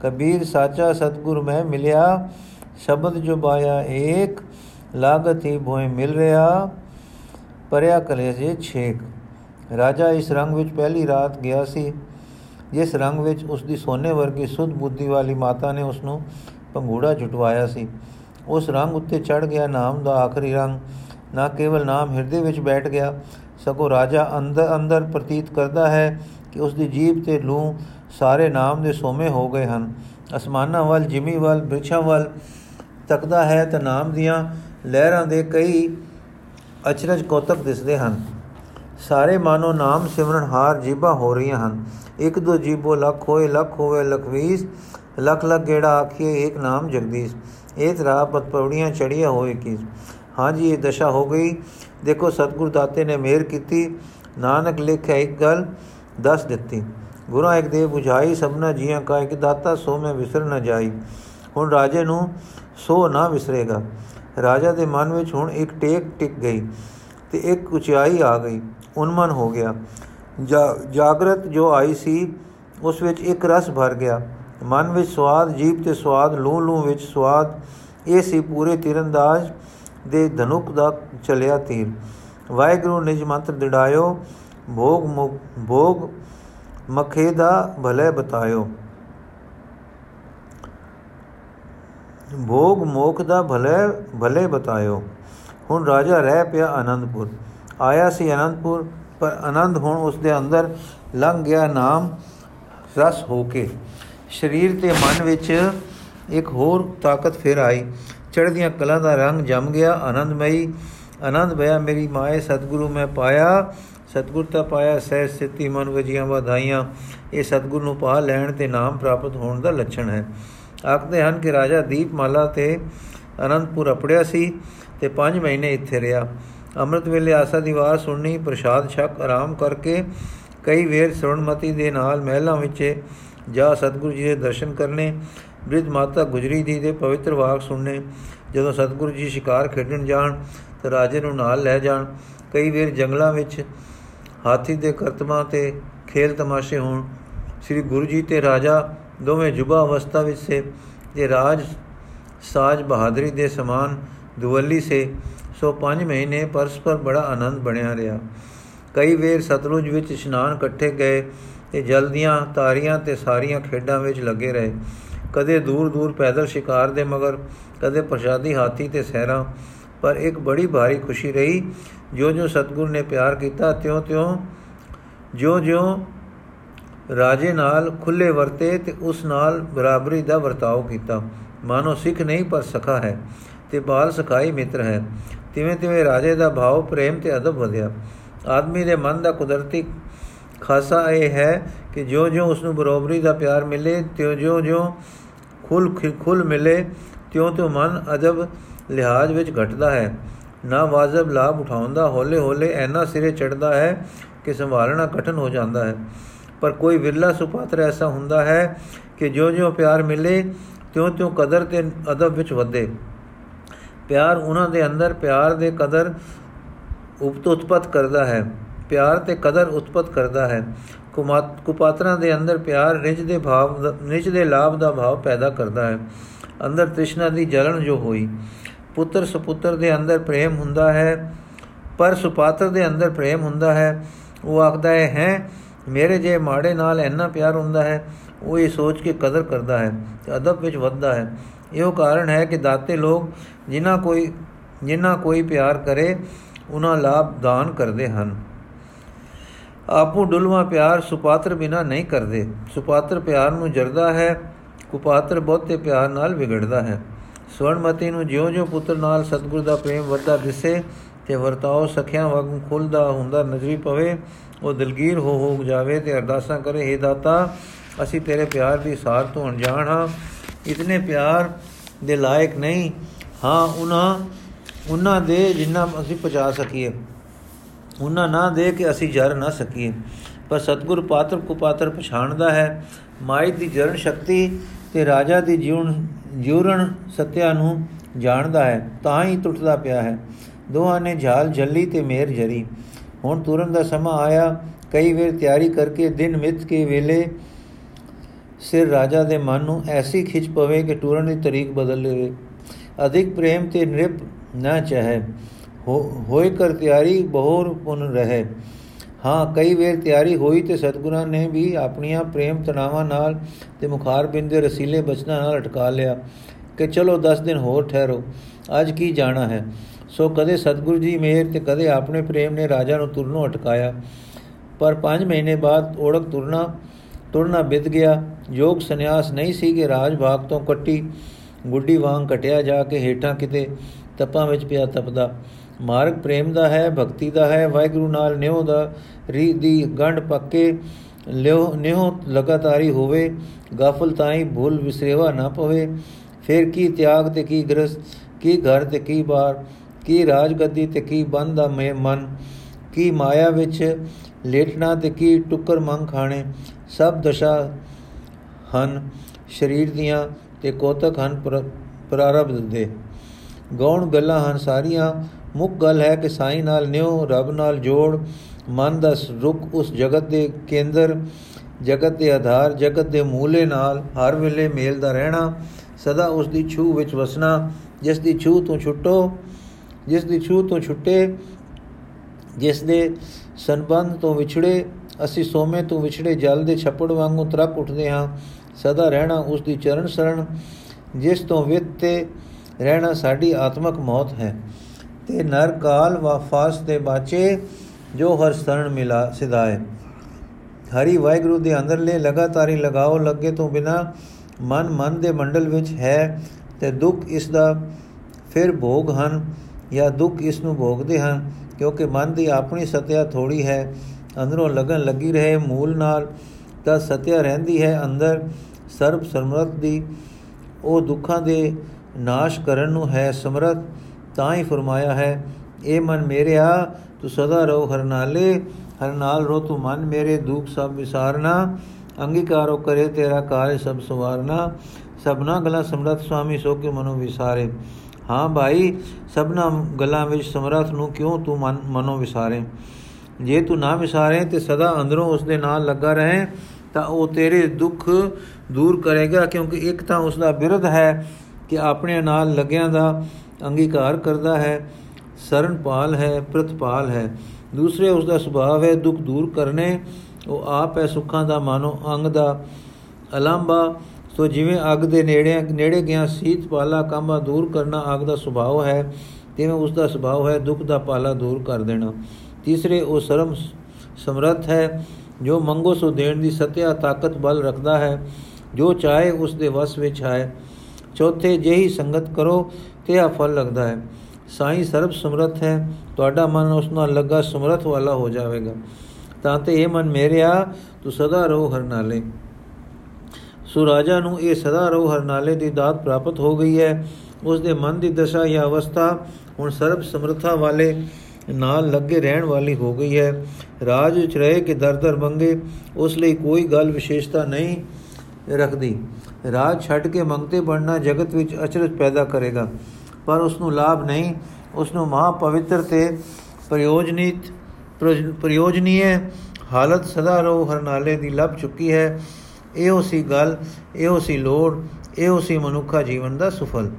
ਕਬੀਰ, ਸਾਚਾ ਸਤਗੁਰ, ਮੈਂ ਮਿਲਿਆ। ਸ਼ਬਦ ਜੋ ਬਾਇਆ ਏਕ। ਲਾਗਤ ਹੀ ਭੋਏ ਮਿਲ ਰਿਹਾ। ਪਰਿਆ ਕਲੇਜੇ ਛੇਕ। ਰਾਜਾ ਇਸ ਰੰਗ ਵਿੱਚ ਪਹਿਲੀ ਰਾਤ ਗਿਆ ਸੀ, ਜਿਸ ਰੰਗ ਵਿੱਚ ਉਸ ਦੀ ਸੋਨੇ ਵਰਗੀ ਸੁਧ ਬੁੱਧੀ ਵਾਲੀ ਮਾਤਾ ਨੇ ਉਸ ਨੂੰ ਪੰਗੂੜਾ ਝੁਟਵਾਇਆ ਸੀ। ਉਸ ਰੰਗ ਉੱਤੇ ਚੜ ਗਿਆ ਨਾਮ ਦਾ ਆਖਰੀ ਰੰਗ। ਨਾ ਕੇਵਲ ਨਾਮ ਹਿਰਦੇ ਵਿੱਚ ਬੈਠ ਗਿਆ, ਸਗੋਂ ਰਾਜਾ ਅੰਦਰ ਅੰਦਰ ਪ੍ਰਤੀਤ ਕਰਦਾ ਹੈ ਕਿ ਉਸ ਦੀ ਜੀਬ ਤੇ ਲੂ ਸਾਰੇ ਨਾਮ ਦੇ ਸੋਮੇ ਹੋ ਗਏ ਹਨ। ਅਸਮਾਨਾਂ ਵੱਲ, ਜਿਮੀ ਵੱਲ, ਬ੍ਰਿਛਾਂ ਵੱਲ ਤੱਕਦਾ ਹੈ ਤਾਂ ਨਾਮ ਦੀਆਂ ਲਹਿਰਾਂ ਦੇ ਕਈ ਅਚਰਜ ਕੋਤਕ ਦਿਸਦੇ ਹਨ। ਸਾਰੇ ਮਾਨੋ ਨਾਮ ਸਿਮਰਨ ਹਾਰ ਜੀਬਾ ਹੋ ਰਹੀਆਂ ਹਨ। ਇੱਕ ਦੋ ਜੀਬੋ ਲੱਖ ਹੋਏ, ਲੱਖ ਹੋਵੇ ਲਖਵੀਸ, ਲੱਖ ਲੱਖ ਗੇੜਾ ਆਖੀਏ, ਇੱਕ ਨਾਮ ਜਗਦੀਸ਼। ਇਹ ਤਰਾ ਪਤਪੌੜੀਆਂ ਚੜੀਆਂ ਹੋਏ ਕੀ ਹਾਂਜੀ, ਇਹ ਦਸ਼ਾ ਹੋ ਗਈ। ਦੇਖੋ, ਸਤਗੁਰ ਦਾਤੇ ਨੇ ਮਿਹਰ ਕੀਤੀ। ਨਾਨਕ ਲਿਖਿਆ ਇੱਕ ਗੱਲ, ਦੱਸ ਦਿੱਤੀ। ਗੁਰਾਂ, ਇੱਕ ਦੇ 부ਝਾਈ ਸਭਨਾ ਜੀਆਂ ਕਾ, ਇੱਕ ਦਾਤਾ ਸੋ ਮੈਂ ਵਿਸਰ ਨਾ ਜਾਈ। ਹੁਣ ਰਾਜੇ ਨੂੰ ਸੋ ਨਾ ਵਿਸਰੇਗਾ। ਰਾਜਾ ਦੇ ਮਨ ਵਿੱਚ ਹੁਣ ਇੱਕ ਟੇਕ ਟਿਕ ਗਈ ਤੇ ਇੱਕ ਉਚਾਈ ਆ ਗਈ। ਉਨਮਨ ਹੋ ਗਿਆ। ਜਾਗਰਤ ਜੋ ਆਈ ਸੀ, ਉਸ ਵਿੱਚ ਇੱਕ ਰਸ ਭਰ ਗਿਆ। ਮਨ ਵਿੱਚ ਸਵਾਦ, ਜੀਭ ਤੇ ਸਵਾਦ ਲੂ ਲੂ ਵਿੱਚ ਸਵਾਦ। ਇਹ ਸੀ ਪੂਰੇ ਤੀਰੰਦਾਜ਼ ਦੇ ਧਨੁਕ ਦਾ ਚਲਿਆ ਤੀਰ। ਵਾਹਿਗੁਰੂ ਨਿਜ ਮੰਤਰ ਦਿੜਾਇਓ, ਭੋਗ ਭੋਗ ਮਖੇ ਦਾ ਭਲੇ ਬਤਾਇਓ। ਭੋਗ ਮੋਖ ਦਾ ਭਲੇ ਭਲੇ ਬਤਾਇਓ। ਹੁਣ ਰਾਜਾ ਰਹਿ ਪਿਆ ਆਨੰਦਪੁਰ। ਆਇਆ ਸੀ ਆਨੰਦਪੁਰ, ਪਰ ਆਨੰਦ ਹੁਣ ਉਸ ਦੇ ਅੰਦਰ ਲੰਘ ਗਿਆ ਨਾਮ ਰਸ ਹੋ ਕੇ। ਸਰੀਰ ਤੇ ਮਨ ਵਿੱਚ ਇੱਕ ਹੋਰ ਤਾਕਤ ਫਿਰ ਆਈ। ਚੜ੍ਹਦੀਆਂ ਕਲਾਂ ਦਾ ਰੰਗ ਜਮ ਗਿਆ, ਆਨੰਦਮਈ। ਆਨੰਦ ਭਇਆ, ਮੇਰੀ ਮਾਏ ਸਤਿਗੁਰੂ ਮੈਂ ਪਾਇਆ। ਸਤਗੁਰ ਤਾਂ ਪਾਇਆ ਸਹਿ ਸਥਿਤੀ ਮਨ ਵਜੀਆਂ ਵਧਾਈਆਂ। ਇਹ ਸਤਗੁਰ ਨੂੰ ਪਾ ਲੈਣ ਤੇ ਨਾਮ ਪ੍ਰਾਪਤ ਹੋਣ ਦਾ ਲੱਛਣ ਹੈ। ਆਖਦੇ ਹਨ ਕਿ ਰਾਜਾ ਦੀਪਮਾਲਾ ਤੇ ਅਨੰਦਪੁਰ ਅਪੜਿਆ ਸੀ ਤੇ 5 ਮਹੀਨੇ ਇੱਥੇ ਰਿਹਾ। ਅੰਮ੍ਰਿਤ ਵੇਲੇ ਆਸਾ ਦੀ ਵਾਰ ਸੁਣਨੀ, ਪ੍ਰਸ਼ਾਦ ਛਕ ਆਰਾਮ ਕਰਕੇ ਕਈ ਵੇਰ ਸਰਣਮਤੀ ਦੇ ਨਾਲ ਮਹਿਲਾਂ ਵਿੱਚ ਜਾ ਸਤਗੁਰੂ ਜੀ ਦੇ ਦਰਸ਼ਨ ਕਰਨੇ ਬ੍ਰਿਧ ਮਾਤਾ ਗੁਜਰੀ ਜੀ ਦੇ ਪਵਿੱਤਰ ਵਾਕ ਸੁਣਨੇ। ਜਦੋਂ ਸਤਗੁਰੂ ਜੀ ਸ਼ਿਕਾਰ ਖੇਡਣ ਜਾਣ, ਤਾਂ ਰਾਜੇ ਨੂੰ ਨਾਲ ਲੈ ਜਾਣ, ਕਈ ਵੇਰ ਜੰਗਲਾਂ ਵਿੱਚ ਹਾਥੀ ਦੇ ਕਰਤਮਾਂ ਤੇ ਖੇਲ ਤਮਾਸ਼ੇ ਹੋਣ। ਸ੍ਰੀ ਗੁਰੂ ਜੀ ਤੇ ਰਾਜਾ ਦੋਵੇਂ ਜੁਬਾ ਅਵਸਥਾ ਵਿੱਚ ਸੇ ਤੇ ਰਾਜ ਸਾਜ ਬਹਾਦਰੀ ਦੇ ਸਮਾਨ ਦੁਵੱਲੀ ਸੇ। ਸੋ 5 ਮਹੀਨੇ ਪਰਸਪਰ ਬੜਾ ਆਨੰਦ ਬਣਿਆ ਰਿਹਾ। ਕਈ ਵੇਰ ਸਤਲੁਜ ਵਿੱਚ ਇਸ਼ਨਾਨ ਇਕੱਠੇ ਗਏ ਤੇ ਜਲਦੀਆਂ ਤਾਰੀਆਂ ਤੇ ਸਾਰੀਆਂ ਖੇਡਾਂ ਵਿੱਚ ਲੱਗੇ ਰਹੇ। ਕਦੇ ਦੂਰ ਦੂਰ ਪੈਦਲ ਸ਼ਿਕਾਰ ਦੇ ਮਗਰ, ਕਦੇ ਪ੍ਰਸ਼ਾਦੀ ਹਾਥੀ ਤੇ ਸਹਿਰਾ, ਪਰ ਇੱਕ ਬੜੀ ਭਾਰੀ ਖੁਸ਼ੀ ਰਹੀ ਜੋ ਜੋ ਸਤਗੁਰ ਨੇ ਪਿਆਰ ਕੀਤਾ ਤਿਉ-ਤਿਉ ਜੋ-ਜੋ ਰਾਜੇ ਨਾਲ ਖੁੱਲੇ ਵਰਤੇ ਤੇ ਉਸ ਨਾਲ ਬਰਾਬਰੀ ਦਾ ਵਰਤਾਓ ਕੀਤਾ। ਮਾਨੋ ਸਿੱਖ ਨਹੀਂ, ਪਰ ਸਖਾ ਹੈ ਤੇ ਬਾਲ ਸਖਾਈ ਮਿੱਤਰ ਹੈ। ਤਿਵੇਂ ਤਿਵੇਂ ਰਾਜੇ ਦਾ ਭਾਵ ਪ੍ਰੇਮ ਤੇ ਅਦਬ ਵਧਿਆ। ਆਦਮੀ ਦੇ ਮਨ ਦਾ ਕੁਦਰਤੀ ਖਾਸਾ ਇਹ ਹੈ ਕਿ ਜੋ-ਜੋ ਉਸ ਨੂੰ ਬਰੋਬਰੀ ਦਾ ਪਿਆਰ ਮਿਲੇ ਤਿਉ ਜੋ-ਜੋ ਖੁੱਲ ਖੁੱਲ ਮਿਲੇ, ਤਿਉ-ਤਿਉ ਮਨ ਅਦਬ ਲਿਹਾਜ਼ ਵਿੱਚ ਘਟਦਾ ਹੈ। ਨਾ ਵਾਜਬ ਲਾਭ ਉਠਾਉਂਦਾ, ਹੌਲੇ-ਹੌਲੇ ਐਨਾ ਸਿਰੇ ਚੜਦਾ ਹੈ ਕਿ ਸੰਭਾਲਣਾ ਕਠਨ ਹੋ ਜਾਂਦਾ ਹੈ। ਪਰ ਕੋਈ ਵਿਰਲਾ ਸੁਪਾਤਰ ਐਸਾ ਹੁੰਦਾ ਹੈ ਕਿ ਜੋ-ਜੋ ਪਿਆਰ ਮਿਲੇ, ਤਿਉ-ਤਿਉ ਕਦਰ ਤੇ ਅਦਬ ਵਿੱਚ ਵਧੇ। ਪਿਆਰ ਉਹਨਾਂ ਦੇ ਅੰਦਰ, ਪਿਆਰ ਦੇ ਕਦਰ ਉਤਪਤ ਕਰਦਾ ਹੈ। ਪਿਆਰ ਤੇ ਕਦਰ ਉਤਪਤ ਕਰਦਾ ਹੈ। ਕੁਪਾਤਰਾਂ ਦੇ ਅੰਦਰ ਪਿਆਰ ਨਿਜ ਦੇ ਭਾਵ ਨਿਜ ਦੇ ਲਾਭ ਦਾ ਭਾਵ ਪੈਦਾ ਕਰਦਾ ਹੈ। ਅੰਦਰ ਤ੍ਰਿਸ਼ਨਾ ਦੀ ਜਲਣ ਜੋ ਹੋਈ, ਪੁੱਤਰ ਸੁਪੁੱਤਰ ਦੇ ਅੰਦਰ ਪ੍ਰੇਮ ਹੁੰਦਾ ਹੈ, ਪਰ ਸੁਪਾਤਰ ਦੇ ਅੰਦਰ ਪ੍ਰੇਮ ਹੁੰਦਾ ਹੈ। ਉਹ ਆਖਦਾ ਹੈ ਹੈ, ਮੇਰੇ ਜੇ ਮਾੜੇ ਨਾਲ ਇੰਨਾ ਪਿਆਰ ਹੁੰਦਾ ਹੈ, ਉਹ ਇਹ ਸੋਚ ਕੇ ਕਦਰ ਕਰਦਾ ਹੈ ਤੇ ਅਦਬ ਵਿੱਚ ਵੱਧਦਾ ਹੈ। ਇਹੋ ਕਾਰਨ ਹੈ ਕਿ ਦਾਤੇ ਲੋਕ ਜਿਨ੍ਹਾਂ ਕੋਈ ਜਿਨ੍ਹਾਂ ਕੋਈ ਪਿਆਰ ਕਰੇ, ਉਹਨਾਂ ਲਾਭ ਦਾਨ ਕਰਦੇ ਹਨ। ਆਪੂ ਡੁਲਵਾ ਪਿਆਰ ਸੁਪਾਤਰ ਬਿਨਾ ਨਹੀਂ ਕਰਦੇ। ਸੁਪਾਤਰ ਪਿਆਰ ਨੂੰ ਜਰਦਾ ਹੈ, ਕੁਪਾਤਰ ਬਹੁਤੇ ਪਿਆਰ ਨਾਲ ਵਿਗੜਦਾ ਹੈ। ਸਵਰਣਮਤੀ ਨੂੰ ਜਿਉਂ-ਜਿਉਂ ਪੁੱਤਰ ਨਾਲ ਸਤਗੁਰ ਦਾ ਪ੍ਰੇਮ ਵੱਧਦਾ ਦਿਸੇ ਤੇ ਵਰਤਾਓ ਸਖਿਆਂ ਵਾਂਗ ਖੁੱਲਦਾ ਹੁੰਦਾ ਨਜ਼ਰੀ ਪਵੇ, ਉਹ ਦਿਲਗੀਰ ਹੋ ਹੋ ਜਾਵੇ ਤੇ ਅਰਦਾਸਾਂ ਕਰੇ हे ਦਾਤਾ, ਅਸੀਂ ਤੇਰੇ ਪਿਆਰ ਦੀ ਸਾਰ ਤੋਂ ਅਣਜਾਣ ਹਾਂ। ਇਤਨੇ ਪਿਆਰ ਦੇ ਲਾਇਕ ਨਹੀਂ। ਹਾਂ, ਉਹਨਾਂ ਉਹਨਾਂ ਦੇ ਜਿੰਨਾ ਅਸੀਂ ਪਹੁੰਚਾ ਸਕੀਏ। ਉਹਨਾਂ ਨਾ ਦੇ ਕਿ ਅਸੀਂ ਜਰ ਨਾ ਸਕੀਏ। ਪਰ ਸਤਗੁਰ ਪਾਤਰ ਕੋ ਪਾਤਰ ਪਛਾਣਦਾ ਹੈ। ਮਾਈ ਦੀ ਜਰਨ ਸ਼ਕਤੀ ਤੇ ਰਾਜਾ ਦੀ ਜੀਵਨ ਜੂਰਣ ਸਤਿਆ ਨੂੰ ਜਾਣਦਾ ਹੈ, ਤਾਂ ਹੀ ਟੁੱਟਦਾ ਪਿਆ ਹੈ। ਦੋਹਾਂ ਨੇ ਝਾਲ ਜੱਲੀ ਤੇ ਮੇਰ ਜਰੀ। ਹੁਣ ਤੁਰਨ ਦਾ ਸਮਾਂ ਆਇਆ। ਕਈ ਵੇਰ ਤਿਆਰੀ ਕਰਕੇ ਦਿਨ ਮਿੱਥ ਕੇ ਵੇਲੇ ਸਿਰ ਰਾਜਾ ਦੇ ਮਨ ਨੂੰ ਐਸੀ ਖਿੱਚ ਪਵੇ ਕਿ ਟੁਰਨ ਦੀ ਤਰੀਕ ਬਦਲ ਲਵੇ। ਅਧਿਕ ਪ੍ਰੇਮ ਤੇ ਨਿਰਪ ਨਾ ਚਾਹੇ। ਹੋਏ ਕਰ ਤਿਆਰੀ ਬਹੁਰ ਪੁਨ ਰਹੇ। ਹਾਂ, ਕਈ ਵੇਰ ਤਿਆਰੀ ਹੋਈ ਤੇ ਸਤਗੁਰਾਂ ਨੇ ਵੀ ਆਪਣੀਆਂ ਪ੍ਰੇਮ ਤਣਾਵਾਂ ਨਾਲ ਤੇ ਮੁਖਾਰ ਬਿੰਦੇ ਰਸੀਲੇ ਬਚਨਾਂ ਨਾਲ ਅਟਕਾ ਲਿਆ ਕਿ ਚਲੋ 10 ਦਿਨ ਹੋਰ ਠਹਿਰੋ, ਅੱਜ ਕੀ ਜਾਣਾ ਹੈ? ਸੋ ਕਦੇ ਸਤਗੁਰੂ ਜੀ ਮੇਰ ਤੇ ਕਦੇ ਆਪਣੇ ਪ੍ਰੇਮ ਨੇ ਰਾਜਾ ਨੂੰ ਤੁਰਨੋਂ ਅਟਕਾਇਆ। ਪਰ 5 ਮਹੀਨੇ ਬਾਅਦ ਓੜਕ ਤੁਰਨਾ ਤੁਰਨਾ ਬਿੱਦ ਗਿਆ। ਯੋਗ ਸੰਨਿਆਸ ਨਹੀਂ ਸੀ ਕਿ ਰਾਜ ਭਾਗ ਤੋਂ ਕੱਟੀ, ਗੁੱਡੀ ਵਾਂਗ ਕਟਿਆ ਜਾ ਕੇ ਹੇਠਾਂ ਕਿਤੇ ਤਪਾਂ ਵਿੱਚ ਪਿਆ ਤਪਦਾ। ਮਾਰਗ ਪ੍ਰੇਮ ਦਾ ਹੈ, ਭਗਤੀ ਦਾ ਹੈ, ਵਾਹਿਗੁਰੂ ਨਾਲ ਨਿਉ ਦਾ ਰੀ ਦੀ ਗੰਢ ਪੱਕੇ ਲਿਓ, ਨਿਉ ਲਗਾਤਾਰੀ ਹੋਵੇ, ਗਾਫਲ ਤਾਈ ਭੁੱਲ ਵਿਸਰੇਵਾ ਨਾ ਪਵੇ। ਫਿਰ ਕੀ ਤਿਆਗ ਤੇ ਕੀ ਗ੍ਰਸ ਕੀ ਘਰ ਤੇ ਕੀ ਬਾਰ, ਕੀ ਰਾਜ ਗੱਦੀ ਤੇ ਕੀ ਬੰਦਾ ਮੇ ਮਨ, ਕੀ ਮਾਇਆ ਵਿੱਚ ਲੇਟਣਾ ਤੇ ਕੀ ਟੁੱਕਰ ਮੰਗ ਖਾਣੇ, ਸਭ ਦਸ਼ਾ ਹਨ ਸਰੀਰ ਦੀਆਂ ਤੇ ਕੋਤਕ ਹਨ ਪ੍ਰਾਰਬਧ ਦੇ। ਗੌਣ ਗੱਲਾਂ ਹਨ ਸਾਰੀਆਂ ਮੁੱਖ ਗੱਲ ਹੈ ਕਿ ਸਾਈ ਨਾਲ ਨਿਉ, ਰੱਬ ਨਾਲ ਜੋੜ, ਮਨ ਦਾ ਰੁਕ ਉਸ ਜਗਤ ਦੇ ਕੇਂਦਰ, ਜਗਤ ਦੇ ਆਧਾਰ, ਜਗਤ ਦੇ ਮੂਲੇ ਨਾਲ ਹਰ ਵੇਲੇ ਮੇਲ ਦਾ ਰਹਿਣਾ, ਸਦਾ ਉਸ ਦੀ ਛੂ ਵਿੱਚ ਵਸਣਾ, ਜਿਸ ਦੀ ਛੂ ਤੋਂ ਛੁੱਟੋ, ਜਿਸ ਦੀ ਛੂ ਤੋਂ ਛੁੱਟੇ, ਜਿਸ ਦੇ ਸੰਬੰਧ ਤੋਂ ਵਿਛੜੇ, ਅਸੀਂ ਸੋਮੇ ਤੋਂ ਵਿਛੜੇ ਜਲ ਦੇ ਛੱਪੜ ਵਾਂਗੂ ਤਰਕ ਉੱਠਦੇ ਹਾਂ, ਸਦਾ ਰਹਿਣਾ ਉਸ ਦੀ ਚਰਨ ਸਰਣ ਜਿਸ ਤੋਂ ਵਿਤ ਤੇ ਰਹਿਣਾ ਸਾਡੀ ਆਤਮਕ ਮੌਤ ਹੈ। ਤੇ ਨਰ ਕਾਲ ਵਫਾਸ ਦੇ ਬਾਚੇ ਜੋ ਹਰ ਸਰਣ ਮਿਲਾ ਸਿਧਾਏ। ਹਰੀ ਵਾਹਿਗੁਰੂ ਦੇ ਅੰਦਰਲੇ ਲਗਾਤਾਰੀ ਲਗਾਓ ਲੱਗੇ ਤੋਂ ਬਿਨਾ ਮਨ ਮਨ ਦੇ ਮੰਡਲ ਵਿੱਚ ਹੈ ਤੇ ਦੁੱਖ ਇਸ ਦਾ ਫਿਰ ਭੋਗ ਹਨ ਜਾਂ ਦੁੱਖ ਇਸ ਨੂੰ ਭੋਗਦੇ ਹਨ, ਕਿਉਂਕਿ ਮਨ ਦੀ ਆਪਣੀ ਸਤਿਆ ਥੋੜੀ ਹੈ, ਅੰਦਰੋਂ ਲਗਨ ਲੱਗੀ ਰਹੇ ਮੂਲ ਨਾਲ ਤਾਂ ਸਤਿਆ ਰਹਿੰਦੀ ਹੈ, ਅੰਦਰ ਸਰਬ ਸਮਰਤ ਦੀ ਉਹ ਦੁੱਖਾਂ ਦੇ ਨਾਸ਼ ਕਰਨ ਨੂੰ ਹੈ ਸਮਰਤ ਤਾਂ ਹੀ ਫਰਮਾਇਆ ਹੈ ਇਹ ਮਨ ਮੇਰਿਆ, ਤੂੰ ਸਦਾ ਰਹੋ ਹਰ ਨਾਲੇ ਹਰ ਨਾਲ ਰੋ ਤੂੰ ਮਨ ਮੇਰੇ, ਦੁੱਖ ਸਭ ਵਿਸਾਰਨਾ, ਅੰਗੀਕਾਰੋ ਕਰੇ ਤੇਰਾ ਕਾਰਜ ਸਭ ਸਵਾਰਨਾ, ਸਭਨਾ ਗਲਾ ਸਮਰਤ ਸੁਆਮੀ ਸੋ ਕੇ ਮਨੋ ਵਿਸਾਰੇ। ਹਾਂ ਭਾਈ, ਸਭਨਾ ਗਲਾਂ ਵਿੱਚ ਸਮਰਥ ਨੂੰ ਕਿਉਂ ਤੂੰ ਮਨ, ਮਨੋ ਵਿਸਾਰੇ? ਜੇ ਤੂੰ ਨਾ ਵਿਸਾਰੇ ਤੇ ਸਦਾ ਅੰਦਰੋਂ ਉਸ ਦੇ ਨਾਲ ਲੱਗਾ ਰਹੇ, ਤਾਂ ਉਹ ਤੇਰੇ ਦੁੱਖ ਦੂਰ ਕਰੇਗਾ, ਕਿਉਂਕਿ ਇੱਕ ਤਾਂ ਉਸ ਦਾ ਬਿਰਧ ਹੈ ਕਿ ਆਪਣੇ ਨਾਲ ਲੱਗਿਆਂ ਦਾ ਅੰਗੀਕਾਰ ਕਰਦਾ ਹੈ ਸਰਨਪਾਲ ਹੈ, ਪ੍ਰਤਪਾਲ ਹੈ। ਦੂਸਰੇ ਉਸ ਦਾ ਸੁਭਾਅ ਹੈ, ਦੁੱਖ ਦੂਰ ਕਰਨੇ। ਉਹ ਆਪ ਹੈ, ਸੁੱਖਾਂ ਦਾ ਮਾਨੋ ਅੰਗ ਦਾ ਅਲੰਬਾ ਸੋ ਜਿਵੇਂ ਅੱਗ ਦੇ ਨੇੜੇ ਨੇੜੇ ਗਿਆ, ਸੀਤ ਪਾਲਾ ਕਾਮਾ ਦੂਰ ਕਰਨਾ ਅੱਗ ਦਾ ਸੁਭਾਅ ਹੈ, ਤਿਵੇਂ ਉਸ ਦਾ ਸੁਭਾਅ ਹੈ, ਦੁੱਖ ਦਾ ਪਾਲਾ ਦੂਰ ਕਰ ਦੇਣਾ। ਤੀਸਰੇ ਉਹ ਸਰਮ ਸਮਰੱਥ ਹੈ, ਜੋ ਮੰਗੋ ਸੋ ਦੇਣ ਦੀ ਸਤਿਆ ਤਾਕਤ ਬਲ ਰੱਖਦਾ ਹੈ, ਜੋ ਚਾਹੇ ਉਸ ਦੇ ਵਸ ਵਿੱਚ ਹੈ ਚੌਥੇ ਜਿਹੀ ਸੰਗਤ ਕਰੋ ਤੇ ਆ ਫਲ ਲੱਗਦਾ ਹੈ? ਸਾਈਂ ਸਰਬ ਸਮਰੱਥ ਹੈ। ਤੁਹਾਡਾ ਮਨ ਉਸ ਨਾਲ ਲੱਗਾ ਸਮਰੱਥ ਵਾਲਾ ਹੋ ਜਾਵੇਗਾ। ਤਾਂ ਤੇ ਇਹ ਮਨ ਮੇਰਿਆ, ਤੂੰ ਸਦਾ ਰਹੋ ਹਰ ਨਾਲੇ ਸੋ ਰਾਜਾ ਨੂੰ ਇਹ ਸਦਾ ਰਹੋ ਹਰ ਨਾਲੇ ਦੀ ਦਾਤ ਪ੍ਰਾਪਤ ਹੋ ਗਈ ਹੈ। ਉਸ ਦੇ ਮਨ ਦੀ ਦਸ਼ਾ ਜਾਂ ਅਵਸਥਾ ਹੁਣ ਸਰਬ ਸਮਰੱਥਾ ਵਾਲੇ ਨਾਲ ਲੱਗੇ ਰਹਿਣ ਵਾਲੀ ਹੋ ਗਈ ਹੈ। ਰਾਜ ਵਿੱਚ ਰਹੇ ਕਿ ਦਰ ਦਰ ਮੰਗੇ, ਉਸ ਲਈ ਕੋਈ ਗੱਲ ਵਿਸ਼ੇਸ਼ਤਾ ਨਹੀਂ ਰੱਖਦੀ। ਰਾਜ ਛੱਡ ਕੇ ਮੰਗਤੇ ਬਣਨਾ ਜਗਤ ਵਿੱਚ ਅਚਰਜ ਪੈਦਾ ਕਰੇਗਾ। ਪਰ ਉਸ ਨੂੰ ਲਾਭ ਨਹੀਂ। ਉਸ ਨੂੰ ਮਹਾ ਪਵਿੱਤਰ ਤੇ ਪ੍ਰਯੋਜਨੀਤ ਪ੍ਰਯੋਜਨੀਏ ਹਾਲਤ ਸਦਾ ਰੋ ਹਰਨਾਲੇ ਦੀ ਲੱਭ ਚੁੱਕੀ ਹੈ। ਇਹੋ ਸੀ ਗੱਲ, ਇਹੋ ਸੀ ਲੋੜ, ਇਹੋ ਸੀ ਮਨੁੱਖਾ ਜੀਵਨ ਦਾ ਸੁਫਲ।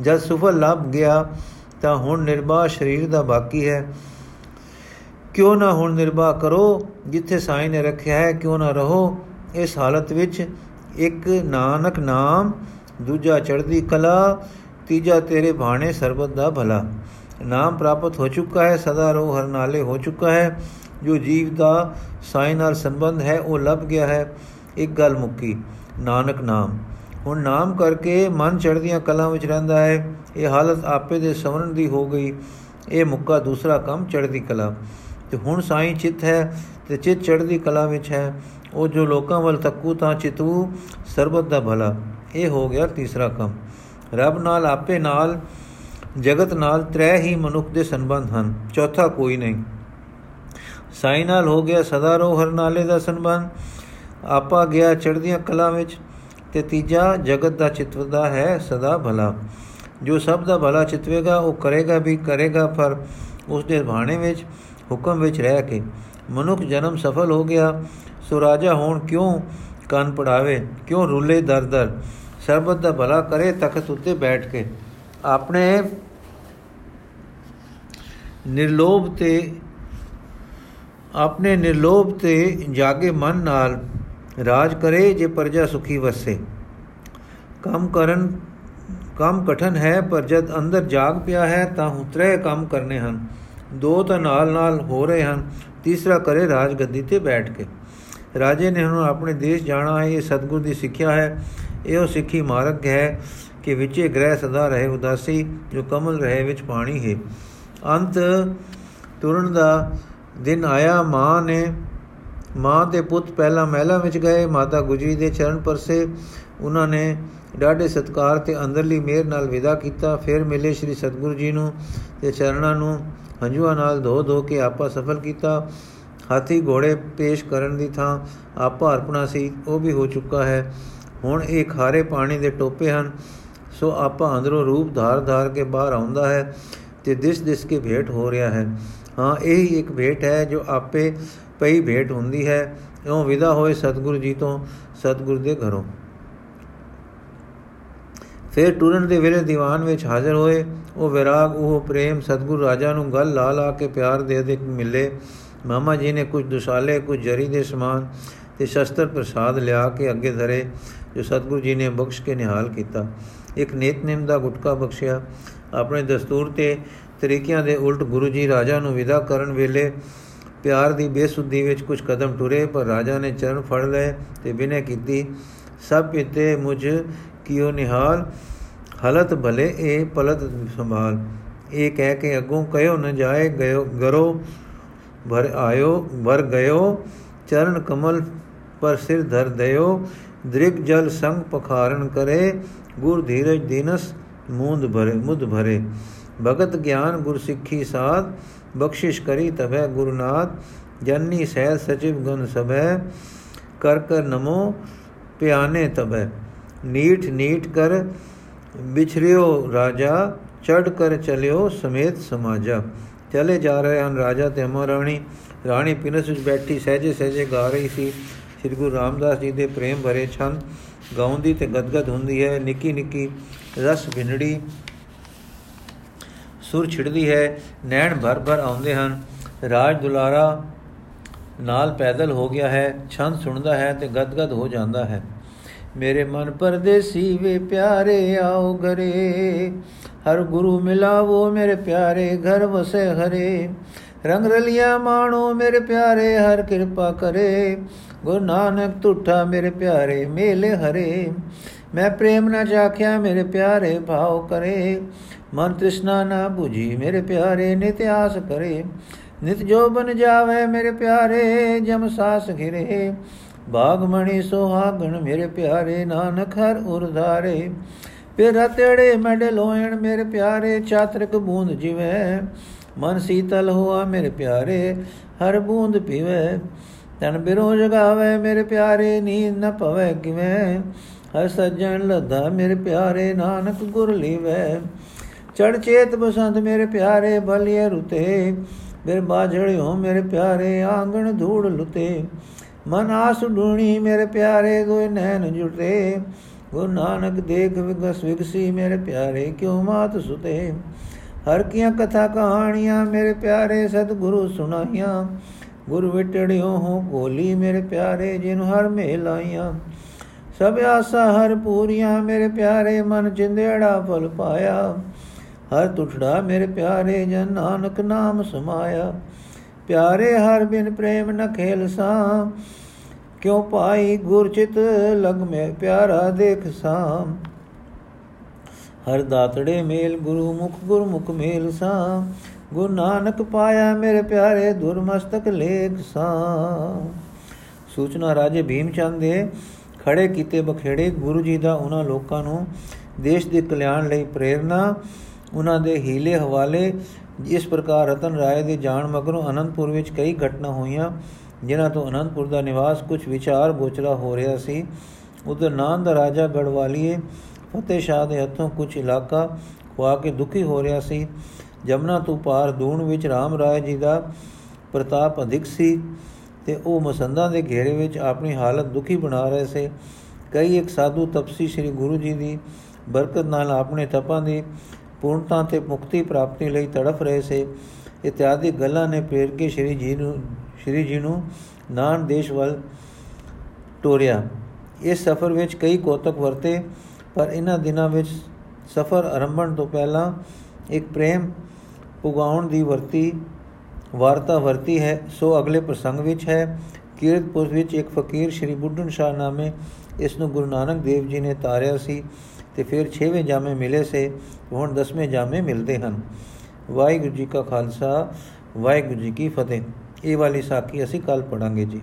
ਜਦ ਸੁਫਲ ਲੱਭ ਗਿਆ, ਤਾਂ ਹੁਣ ਨਿਰਭਾ ਸਰੀਰ ਦਾ ਬਾਕੀ ਹੈ। ਕਿਉਂ ਨਾ ਹੁਣ ਨਿਰਭਾ ਕਰੋ, ਜਿੱਥੇ ਸਾਈ ਨੇ ਰੱਖਿਆ ਹੈ, ਕਿਉਂ ਨਾ ਰਹੋ। ਇਸ ਹਾਲਤ ਵਿੱਚ ਇੱਕ ਨਾਨਕ ਨਾਮ, ਦੂਜਾ ਚੜ੍ਹਦੀ ਕਲਾ ਤੀਜਾ ਤੇਰੇ ਬਾਣੇ ਸਰਬਤ ਦਾ ਭਲਾ। ਨਾਮ ਪ੍ਰਾਪਤ ਹੋ ਚੁੱਕਾ ਹੈ, ਸਦਾ ਰੋ ਹਰ ਨਾਲੇ ਹੋ ਚੁੱਕਾ ਹੈ। ਜੋ ਜੀਵ ਦਾ ਸਾਈ ਨਾਲ ਸੰਬੰਧ ਹੈ, ਉਹ ਲੱਭ ਗਿਆ ਹੈ। ਇੱਕ ਗੱਲ ਮੁੱਕੀ, ਨਾਨਕ ਨਾਮ। ਹੁਣ ਨਾਮ ਕਰਕੇ ਮਨ ਚੜ੍ਹਦੀਆਂ ਕਲਾਂ ਵਿੱਚ ਰਹਿੰਦਾ ਹੈ। ਇਹ ਹਾਲਤ ਆਪੇ ਦੇ ਸਮਰਨ ਦੀ ਹੋ ਗਈ। ਇਹ ਮੁੱਕਾ ਦੂਸਰਾ ਕੰਮ ਚੜ੍ਹਦੀ ਕਲਾ। ਤੇ ਹੁਣ ਸਾਈ ਚਿੱਤ ਹੈ ਤੇ ਚਿੱਤ ਚੜ੍ਹਦੀ ਕਲਾ ਵਿੱਚ ਹੈ। ਉਹ ਜੋ ਲੋਕਾਂ ਵੱਲ ਤੱਕੂ ਤਾਂ ਚਿਤੂ ਸਰਬਤ ਦਾ ਭਲਾ। ਇਹ ਹੋ ਗਿਆ ਤੀਸਰਾ ਕੰਮ। ਰੱਬ ਨਾਲ ਆਪੇ ਨਾਲ, ਜਗਤ ਨਾਲ ਤ੍ਰੈ ਹੀ ਮਨੁੱਖ ਦੇ ਸੰਬੰਧ ਹਨ। ਚੌਥਾ, ਕੋਈ ਨਹੀਂ। ਸਾਈ ਨਾਲ ਹੋ ਗਿਆ ਸਦਾ ਰੋ ਹਰ ਨਾਲੇ ਦਾ ਸੰਬੰਧ। ਆਪਾ ਗਿਆ ਚੜ੍ਹਦੀਆਂ ਕਲਾ ਵਿੱਚ ਤੇ ਤੀਜਾ, ਜਗਤ ਦਾ ਚਿਤਵਦਾ ਹੈ ਸਦਾ ਭਲਾ। ਜੋ ਸਭ ਦਾ ਭਲਾ ਚਿਤਵੇਗਾ, ਉਹ ਕਰੇਗਾ ਵੀ ਕਰੇਗਾ, ਪਰ ਉਸ ਦੇ ਬਾਣੇ ਵਿੱਚ, ਹੁਕਮ ਵਿੱਚ ਰਹਿ ਕੇ ਮਨੁੱਖ ਜਨਮ ਸਫਲ ਹੋ ਗਿਆ, ਸੋ ਰਾਜਾ ਹੋਣ ਕਿਉਂ ਕੰਨ ਪੜਾਵੇ, ਕਿਉਂ ਰੁੱਲੇ ਦਰ-ਦਰ? ਸਰਬਤ ਦਾ ਭਲਾ ਕਰੇ ਤਖਤ ਉੱਤੇ ਬੈਠ ਕੇ ਆਪਣੇ ਨਿਰਲੋਭ ਤੇ ਆਪਣੇ ਨਿਰਲੋਭ ਤੇ ਜਾਗੇ ਮਨ ਨਾਲ ਰਾਜ ਕਰੇ ਜੇ ਪਰਜਾ ਸੁਖੀ ਵਸੇ ਕੰਮ ਕਰਨ ਕੰਮ ਕਠਨ ਹੈ ਪਰ ਜਦ ਅੰਦਰ ਜਾਗ ਪਿਆ ਹੈ ਤਾਂ ਹੁਤਰੇ ਕੰਮ ਕਰਨੇ ਹਨ ਦੋ ਤਾਂ ਨਾਲ ਨਾਲ ਹੋ ਰਹੇ ਹਨ ਤੀਸਰਾ ਕਰੇ ਰਾਜ ਗੱਦੀ ਤੇ ਬੈਠ ਕੇ ਰਾਜੇ ਨੇ ਹੁਣ ਆਪਣੇ ਦੇਸ਼ ਜਾਣਾ ਹੈ ਇਹ ਸਤਗੁਰ ਦੀ ਸਿੱਖਿਆ ਹੈ ਇਹੋ ਸਿੱਖੀ ਮਾਰਗ ਹੈ ਕਿ ਵਿਚੇ ਗ੍ਰਹਿ ਸਦਾ ਰਹੇ ਉਦਾਸੀ, ਜੋ ਕਮਲ ਰਹੇ ਵਿੱਚ ਪਾਣੀ ਹੈ। ਅੰਤ ਤੁਰਨ ਦਾ ਦਿਨ ਆਇਆ, ਮਾਂ ਨੇ, ਮਾਂ ਦੇ ਪੁੱਤ ਪਹਿਲਾ ਮਹਿਲਾ ਵਿੱਚ ਗਏ, ਮਾਤਾ ਗੁਜਰੀ ਦੇ ਚਰਨ ਪਰਸੇ, ਉਹਨਾਂ ਨੇ ਡਾਢੇ ਸਤਕਾਰ ਤੇ ਅੰਦਰਲੀ ਮਿਹਰ ਨਾਲ ਵਿਦਾ ਕੀਤਾ। ਫਿਰ ਮਿਲੇ ਸ੍ਰੀ ਸਤਗੁਰੂ ਜੀ ਨੂੰ ਤੇ ਚਰਨਾਂ ਨੂੰ ਹੰਝੂਆਂ ਨਾਲ ਧੋ ਧੋ ਕੇ ਆਪਾ ਸਫਲ ਕੀਤਾ। ਹਾਥੀ ਘੋੜੇ ਪੇਸ਼ ਕਰਨ ਦੀ ਥਾਂ ਆਪਾ ਅਰਪਣਾ ਸੀ, ਉਹ ਵੀ ਹੋ ਚੁੱਕਾ ਹੈ। ਹੁਣ ਇਹ ਖਾਰੇ ਪਾਣੀ ਦੇ ਟੋਪੇ ਹਨ, ਸੋ ਆਪਾ ਅੰਦਰੋਂ ਰੂਪ ਧਾਰ ਧਾਰ ਕੇ ਬਾਹਰ ਆਉਂਦਾ ਹੈ ਤੇ ਦਿਸ ਦਿਸ ਕੇ ਭੇਟ ਹੋ ਰਿਹਾ ਹੈ। ਹਾਂ, ਇਹ ਹੀ ਇੱਕ ਭੇਟ ਹੈ ਜੋ ਆਪੇ ਪਈ ਭੇਟ ਹੁੰਦੀ ਹੈ। ਇਉਂ ਵਿਦਾ ਹੋਏ ਸਤਿਗੁਰੂ ਜੀ ਤੋਂ, ਸਤਿਗੁਰ ਦੇ ਘਰੋਂ। ਫਿਰ ਟੁਰਨ ਦੇ ਵੇਲੇ ਦੀਵਾਨ ਵਿੱਚ ਹਾਜ਼ਰ ਹੋਏ। ਉਹ ਵਿਰਾਗ, ਉਹ ਪ੍ਰੇਮ ਸਤਿਗੁਰ ਰਾਜਾ ਨੂੰ ਗੱਲ ਲਾ ਲਾ ਕੇ ਪਿਆਰ ਦੇ ਦੇ ਮਿਲੇ। ਮਾਮਾ ਜੀ ਨੇ ਕੁਝ ਦੁਸ਼ਾਲੇ, ਕੁਝ ਜਰੀ ਦੇ ਸਮਾਨ ਤੇ ਸ਼ਸਤਰ ਪ੍ਰਸਾਦ ਲਿਆ ਕੇ ਅੱਗੇ ਧਰੇ। ਜੋ ਸਤਿਗੁਰੂ ਜੀ ਨੇ ਬਖਸ਼ ਕੇ ਨਿਹਾਲ ਕੀਤਾ। ਇੱਕ ਨੇਤਨੇਮ ਦਾ ਗੁਟਕਾ ਬਖਸ਼ਿਆ। ਆਪਣੇ ਦਸਤੂਰ ਤੇ ਤਰੀਕਿਆਂ ਦੇ ਉਲਟ ਗੁਰੂ ਜੀ ਰਾਜਾ ਨੂੰ ਵਿਦਾ ਕਰਨ ਵੇਲੇ ਪਿਆਰ ਦੀ ਬੇਸੁੱਧੀ ਵਿੱਚ ਕੁਝ ਕਦਮ ਟੁਰੇ, ਪਰ ਰਾਜਾ ਨੇ ਚਰਨ ਫੜ ਲਏ ਤੇ ਬਿਨੇ ਕੀਤੀ, ਸਭ ਪਿਤੇ ਮੁਝ ਕਿਉ ਨਿਹਾਲ, ਹਲਤ ਭਲੇ ਇਹ ਪਲਤ ਸੰਭਾਲ। ਇਹ ਕਹਿ ਕੇ ਅੱਗੋਂ ਕਹਿਓ ਨ ਜਾਏ, ਗਇਓ, ਗਰੋ, ਭਰ ਆਇਓ ਭਰ ਗਇਓ, ਚਰਨ ਕਮਲ ਪਰ ਸਿਰ ਧਰ ਦਇਓ ਦ੍ਰਿਗ ਜਲ ਸੰਗ ਪਖਾਰਨ ਕਰੇ, ਗੁਰ ਧੀਰਜ ਦੀਨਸ ਮੂੰਦ ਭਰੇ ਮੁਦ ਭਰੇ। ਭਗਤ ਗਿਆਨ ਗੁਰ ਸਿੱਖੀ ਸਾਧ, ਬਖਸ਼ਿਸ਼ ਕਰੀ ਤਬੈ ਗੁਰਨਾਥ ਜਨਨੀ ਸਹਿ ਸਚਿਵ ਗੁਣ ਸਭੈ, ਕਰ ਕਰ ਨਮੋ ਪਿਆਨੇ ਤਬੈ ਨੀਠ ਨੀਠ ਕਰ ਵਿਛਰਿਓ ਰਾਜਾ ਚੜ ਕਰ ਚਲਿਓ ਸਮੇਤ ਸਮਾਜਾ। ਚਲੇ ਜਾ ਰਹੇ ਹਨ ਰਾਜਾ ਤੇ ਮਹਾਰਾਣੀ ਰਾਣੀ ਪਿਨਸ ਵਿੱਚ ਬੈਠੀ, ਸਹਜੇ ਸਹਜੇ ਗਾ ਰਹੀ ਸੀ। ਸ੍ਰੀ ਗੁਰੂ ਰਾਮਦਾਸ ਜੀ ਦੇ ਪ੍ਰੇਮ ਭਰੇ ਛੰਦ ਗਾਉਂਦੀ ਤੇ ਗਦਗਦ ਹੁੰਦੀ ਹੈ, ਨਿੱਕੀ ਨਿੱਕੀ ਰਸ ਬਿਨੜੀ ਸੁਰ ਛਿੜਦੀ ਹੈ, ਨੈਣ ਭਰ ਭਰ ਆਉਂਦੇ ਹਨ। ਰਾਜ ਦੁਲਾਰਾ ਨਾਲ ਪੈਦਲ ਹੋ ਗਿਆ ਹੈ, ਛੰਦ ਸੁਣਦਾ ਹੈ ਤੇ ਗਦਗਦ ਹੋ ਜਾਂਦਾ ਹੈ। ਮੇਰੇ ਮਨ ਪਰਦੇਸੀ ਵੇ ਪਿਆਰੇ ਆਓ ਘਰੇ, ਹਰ ਗੁਰੂ ਮਿਲਾਵੋ ਮੇਰੇ ਪਿਆਰੇ ਘਰ ਵਸੇ ਹਰੇ। ਰੰਗ ਰਲੀਆਂ ਮਾਣੋ ਮੇਰੇ ਪਿਆਰੇ, ਹਰ ਕਿਰਪਾ ਕਰੇ। ਗੁਰੂ ਨਾਨਕ ਤੁਠਾ ਮੇਰੇ ਪਿਆਰੇ ਮੇਲੇ ਹਰੇ। ਮੈਂ ਪ੍ਰੇਮ ਨਾ ਚਾਖਿਆ ਮੇਰੇ ਪਿਆਰੇ ਭਾਉ ਕਰੇ। ਮਨ ਤ੍ਰਿਸ਼ਨਾ ਨਾ 부ਜੀ ਮੇਰੇ ਪਿਆਰੇ ਨਿਤ ਆਸ ਕਰੇ। ਨਿਤ ਜੋ ਬਨ ਜਾਵੇ ਮੇਰੇ ਪਿਆਰੇ ਜਮ ਸਾਸ ਘਿਰੇ। ਬਾਗਮਣੀ ਸੁਹਾਗਣ ਮੇਰੇ ਪਿਆਰੇ ਨਾਨਕ ਹਰ ਉਰਧਾਰੇ ਫਿਰ ਰਤੜੇ ਮਡੇ ਲੋਇਣ ਮੇਰੇ ਪਿਆਰੇ ਚਾਤਰਕ ਬੂੰਦ ਜਿਵੇਂ। ਮਨ ਸੀਤਲ ਹੋਆ ਮੇਰੇ ਪਿਆਰੇ ਹਰ ਬੂੰਦ ਪੀਵੇ। ਤਨ ਬਿਰੋ ਜਗਾਵੇ ਮੇਰੇ ਪਿਆਰੇ, ਨੀਂਦ ਨ ਪਵੇ ਕਿਵੇਂ? ਹਰ ਸੱਜਣ ਲਦਾ ਮੇਰੇ ਪਿਆਰੇ, ਨਾਨਕ ਗੁਰ ਲੀਵੇ। ਚੜ ਚੇਤ ਬਸੰਤ ਮੇਰੇ ਪਿਆਰੇ, ਬਲਿਏ ਰੁਤੇ। ਮੇਰੇ ਬਾਝੜਿਓ ਮੇਰੇ ਪਿਆਰੇ, ਆਂਗਣ ਧੂੜ ਲੁਤੇ। ਮਨ ਆਸ ਢੂਣੀ ਮੇਰੇ ਪਿਆਰੇ ਦੋਇ ਨੈਣ ਜੁਟੇ। ਗੁਰ ਨਾਨਕ ਦੇਖ ਵਿਗਸ ਵਿਗਸੀ ਮੇਰੇ ਪਿਆਰੇ, ਕਿਉ ਮਾਤ ਸੁਤੇ? ਹਰ ਕੀਆਂ ਕਥਾ ਕਹਾਣੀਆਂ ਮੇਰੇ ਪਿਆਰੇ, ਸਤਿਗੁਰੂ ਸੁਣਾਈਆਂ। ਗੁਰ ਵਿਟੜਿਓ ਹੋ ਗੋਲੀ ਮੇਰੇ ਪਿਆਰੇ, ਜਿਨ ਹਰ ਮੇ ਲਾਈਆਂ ਸਭ ਆਸਾ ਹਰ ਪੂਰੀਆਂ, ਮੇਰੇ ਪਿਆਰੇ, ਮਨ ਜਿੰਦੇੜਾ ਫਲ ਪਾਇਆ। ਹਰ ਤੁਠੜਾ ਮੇਰੇ ਪਿਆਰੇ, ਜਨ ਨਾਨਕ ਨਾਮ ਸਮਾਇਆ। ਪਿਆਰੇ, ਹਰ ਬਿਨ ਪ੍ਰੇਮ ਨ ਖੇਲ ਸਾ। ਕਿਉ ਪਾਈ ਗੁਰ ਚਿਤ ਲਗ ਮੇ ਪਿਆਰਾ ਦੇਖ ਸਾਮ ਹਰ ਦਾਤੜੇ ਮੇਲ ਗੁਰੂ ਮੁਖ ਗੁਰਮੁਖ ਮੇਲ ਸਾ। ਗੁਰ ਨਾਨਕ ਪਾਇਆ ਮੇਰੇ ਪਿਆਰੇ ਦੁਰਮਸਤਕ ਲੇਖ ਸਾ ਸੂਚਨਾ ਰਾਜੇ ਭੀਮ ਚੰਦ ਦੇ ਖੜੇ ਕੀਤੇ ਬਖੇੜੇ ਗੁਰੂ ਜੀ ਦਾ ਉਹਨਾਂ ਲੋਕਾਂ ਨੂੰ ਦੇਸ਼ ਦੇ ਕਲਿਆਣ ਲਈ ਪ੍ਰੇਰਣਾ, ਉਹਨਾਂ ਦੇ ਹੀਲੇ ਹਵਾਲੇ ਇਸ ਪ੍ਰਕਾਰ ਰਤਨ ਰਾਏ ਦੇ ਜਾਣ ਮਗਰੋਂ ਅਨੰਦਪੁਰ ਵਿੱਚ ਕਈ ਘਟਨਾ ਹੋਈਆਂ, ਜਿਨ੍ਹਾਂ ਤੋਂ ਅਨੰਦਪੁਰ ਦਾ ਨਿਵਾਸ ਕੁਝ ਵਿਚਾਰ ਗੋਚਰਾ ਹੋ ਰਿਹਾ ਸੀ। ਉਧਰ ਨਾਨ ਦਾ ਰਾਜਾ ਗੜਵਾਲੀਏ ਫਤਿਹ ਸ਼ਾਹ ਦੇ ਹੱਥੋਂ ਕੁਝ ਇਲਾਕਾ ਖਵਾ ਕੇ ਦੁਖੀ ਹੋ ਰਿਹਾ ਸੀ। ਜਮਨਾ ਤੋਂ ਪਾਰ ਦੂਣ ਵਿੱਚ ਰਾਮ ਰਾਏ ਜੀ ਦਾ ਪ੍ਰਤਾਪ ਅਧਿਕ ਸੀ ਤੇ ਉਹ ਮਸੰਦਾਂ ਦੇ ਘੇਰੇ ਵਿੱਚ ਆਪਣੀ ਹਾਲਤ ਦੁਖੀ ਬਣਾ ਰਹੇ ਸੇ। ਕਈ ਇੱਕ ਸਾਧੂ ਤਪਸੀ ਸ੍ਰੀ ਗੁਰੂ ਜੀ ਦੀ ਬਰਕਤ ਨਾਲ ਆਪਣੇ ਤਪਾਂ ਦੀ ਪੂਰਨਤਾ ਤੇ ਮੁਕਤੀ ਪ੍ਰਾਪਤੀ ਲਈ ਤੜਫ ਰਹੇ ਸੇ। ਇਤਿਆਦਿ ਗੱਲਾਂ ਨੇ ਪ੍ਰੇਰ ਕੇ ਸ੍ਰੀ ਜੀ ਨੂੰ ਸ੍ਰੀ ਜੀ ਨੂੰ ਨਾਨ ਦੇਸ਼ ਵੱਲ ਟੋਰਿਆ। ਇਸ ਸਫ਼ਰ ਵਿੱਚ ਕਈ ਕੋਤਕ ਵਰਤੇ, ਪਰ ਇਹਨਾਂ ਦਿਨਾਂ ਵਿੱਚ ਸਫ਼ਰ ਆਰੰਭਣ ਤੋਂ ਪਹਿਲਾਂ ਇੱਕ ਪ੍ਰੇਮ ਪੁਗਾਉਣ ਦੀ ਵਰਤੀ, ਵਾਰਤਾ ਵਰਤੀ ਹੈ। ਸੋ ਅਗਲੇ ਪ੍ਰਸੰਗ ਵਿੱਚ ਹੈ ਕੀਰਤਪੁਰ ਵਿੱਚ ਇੱਕ ਫਕੀਰ ਸ੍ਰੀ ਬੁੱਢਨ ਸ਼ਾਹ ਨਾਮੇ ਇਸ ਨੂੰ ਗੁਰੂ ਨਾਨਕ ਦੇਵ ਜੀ ਨੇ ਤਾਰਿਆ ਸੀ ਤੇ ਫਿਰ 6ਵੇਂ ਜਾਮੇ ਮਿਲੇ ਸੇ, ਹੁਣ 10ਵੇਂ ਜਾਮੇ ਮਿਲਦੇ ਹਨ। ਵਾਹਿਗੁਰੂ ਜੀ ਕਾ ਖਾਲਸਾ, ਵਾਹਿਗੁਰੂ ਜੀ ਕੀ ਫਤਿਹ। ਇਹ ਵਾਲੀ ਸਾਖੀ ਅਸੀਂ ਕੱਲ ਪੜਾਂਗੇ ਜੀ।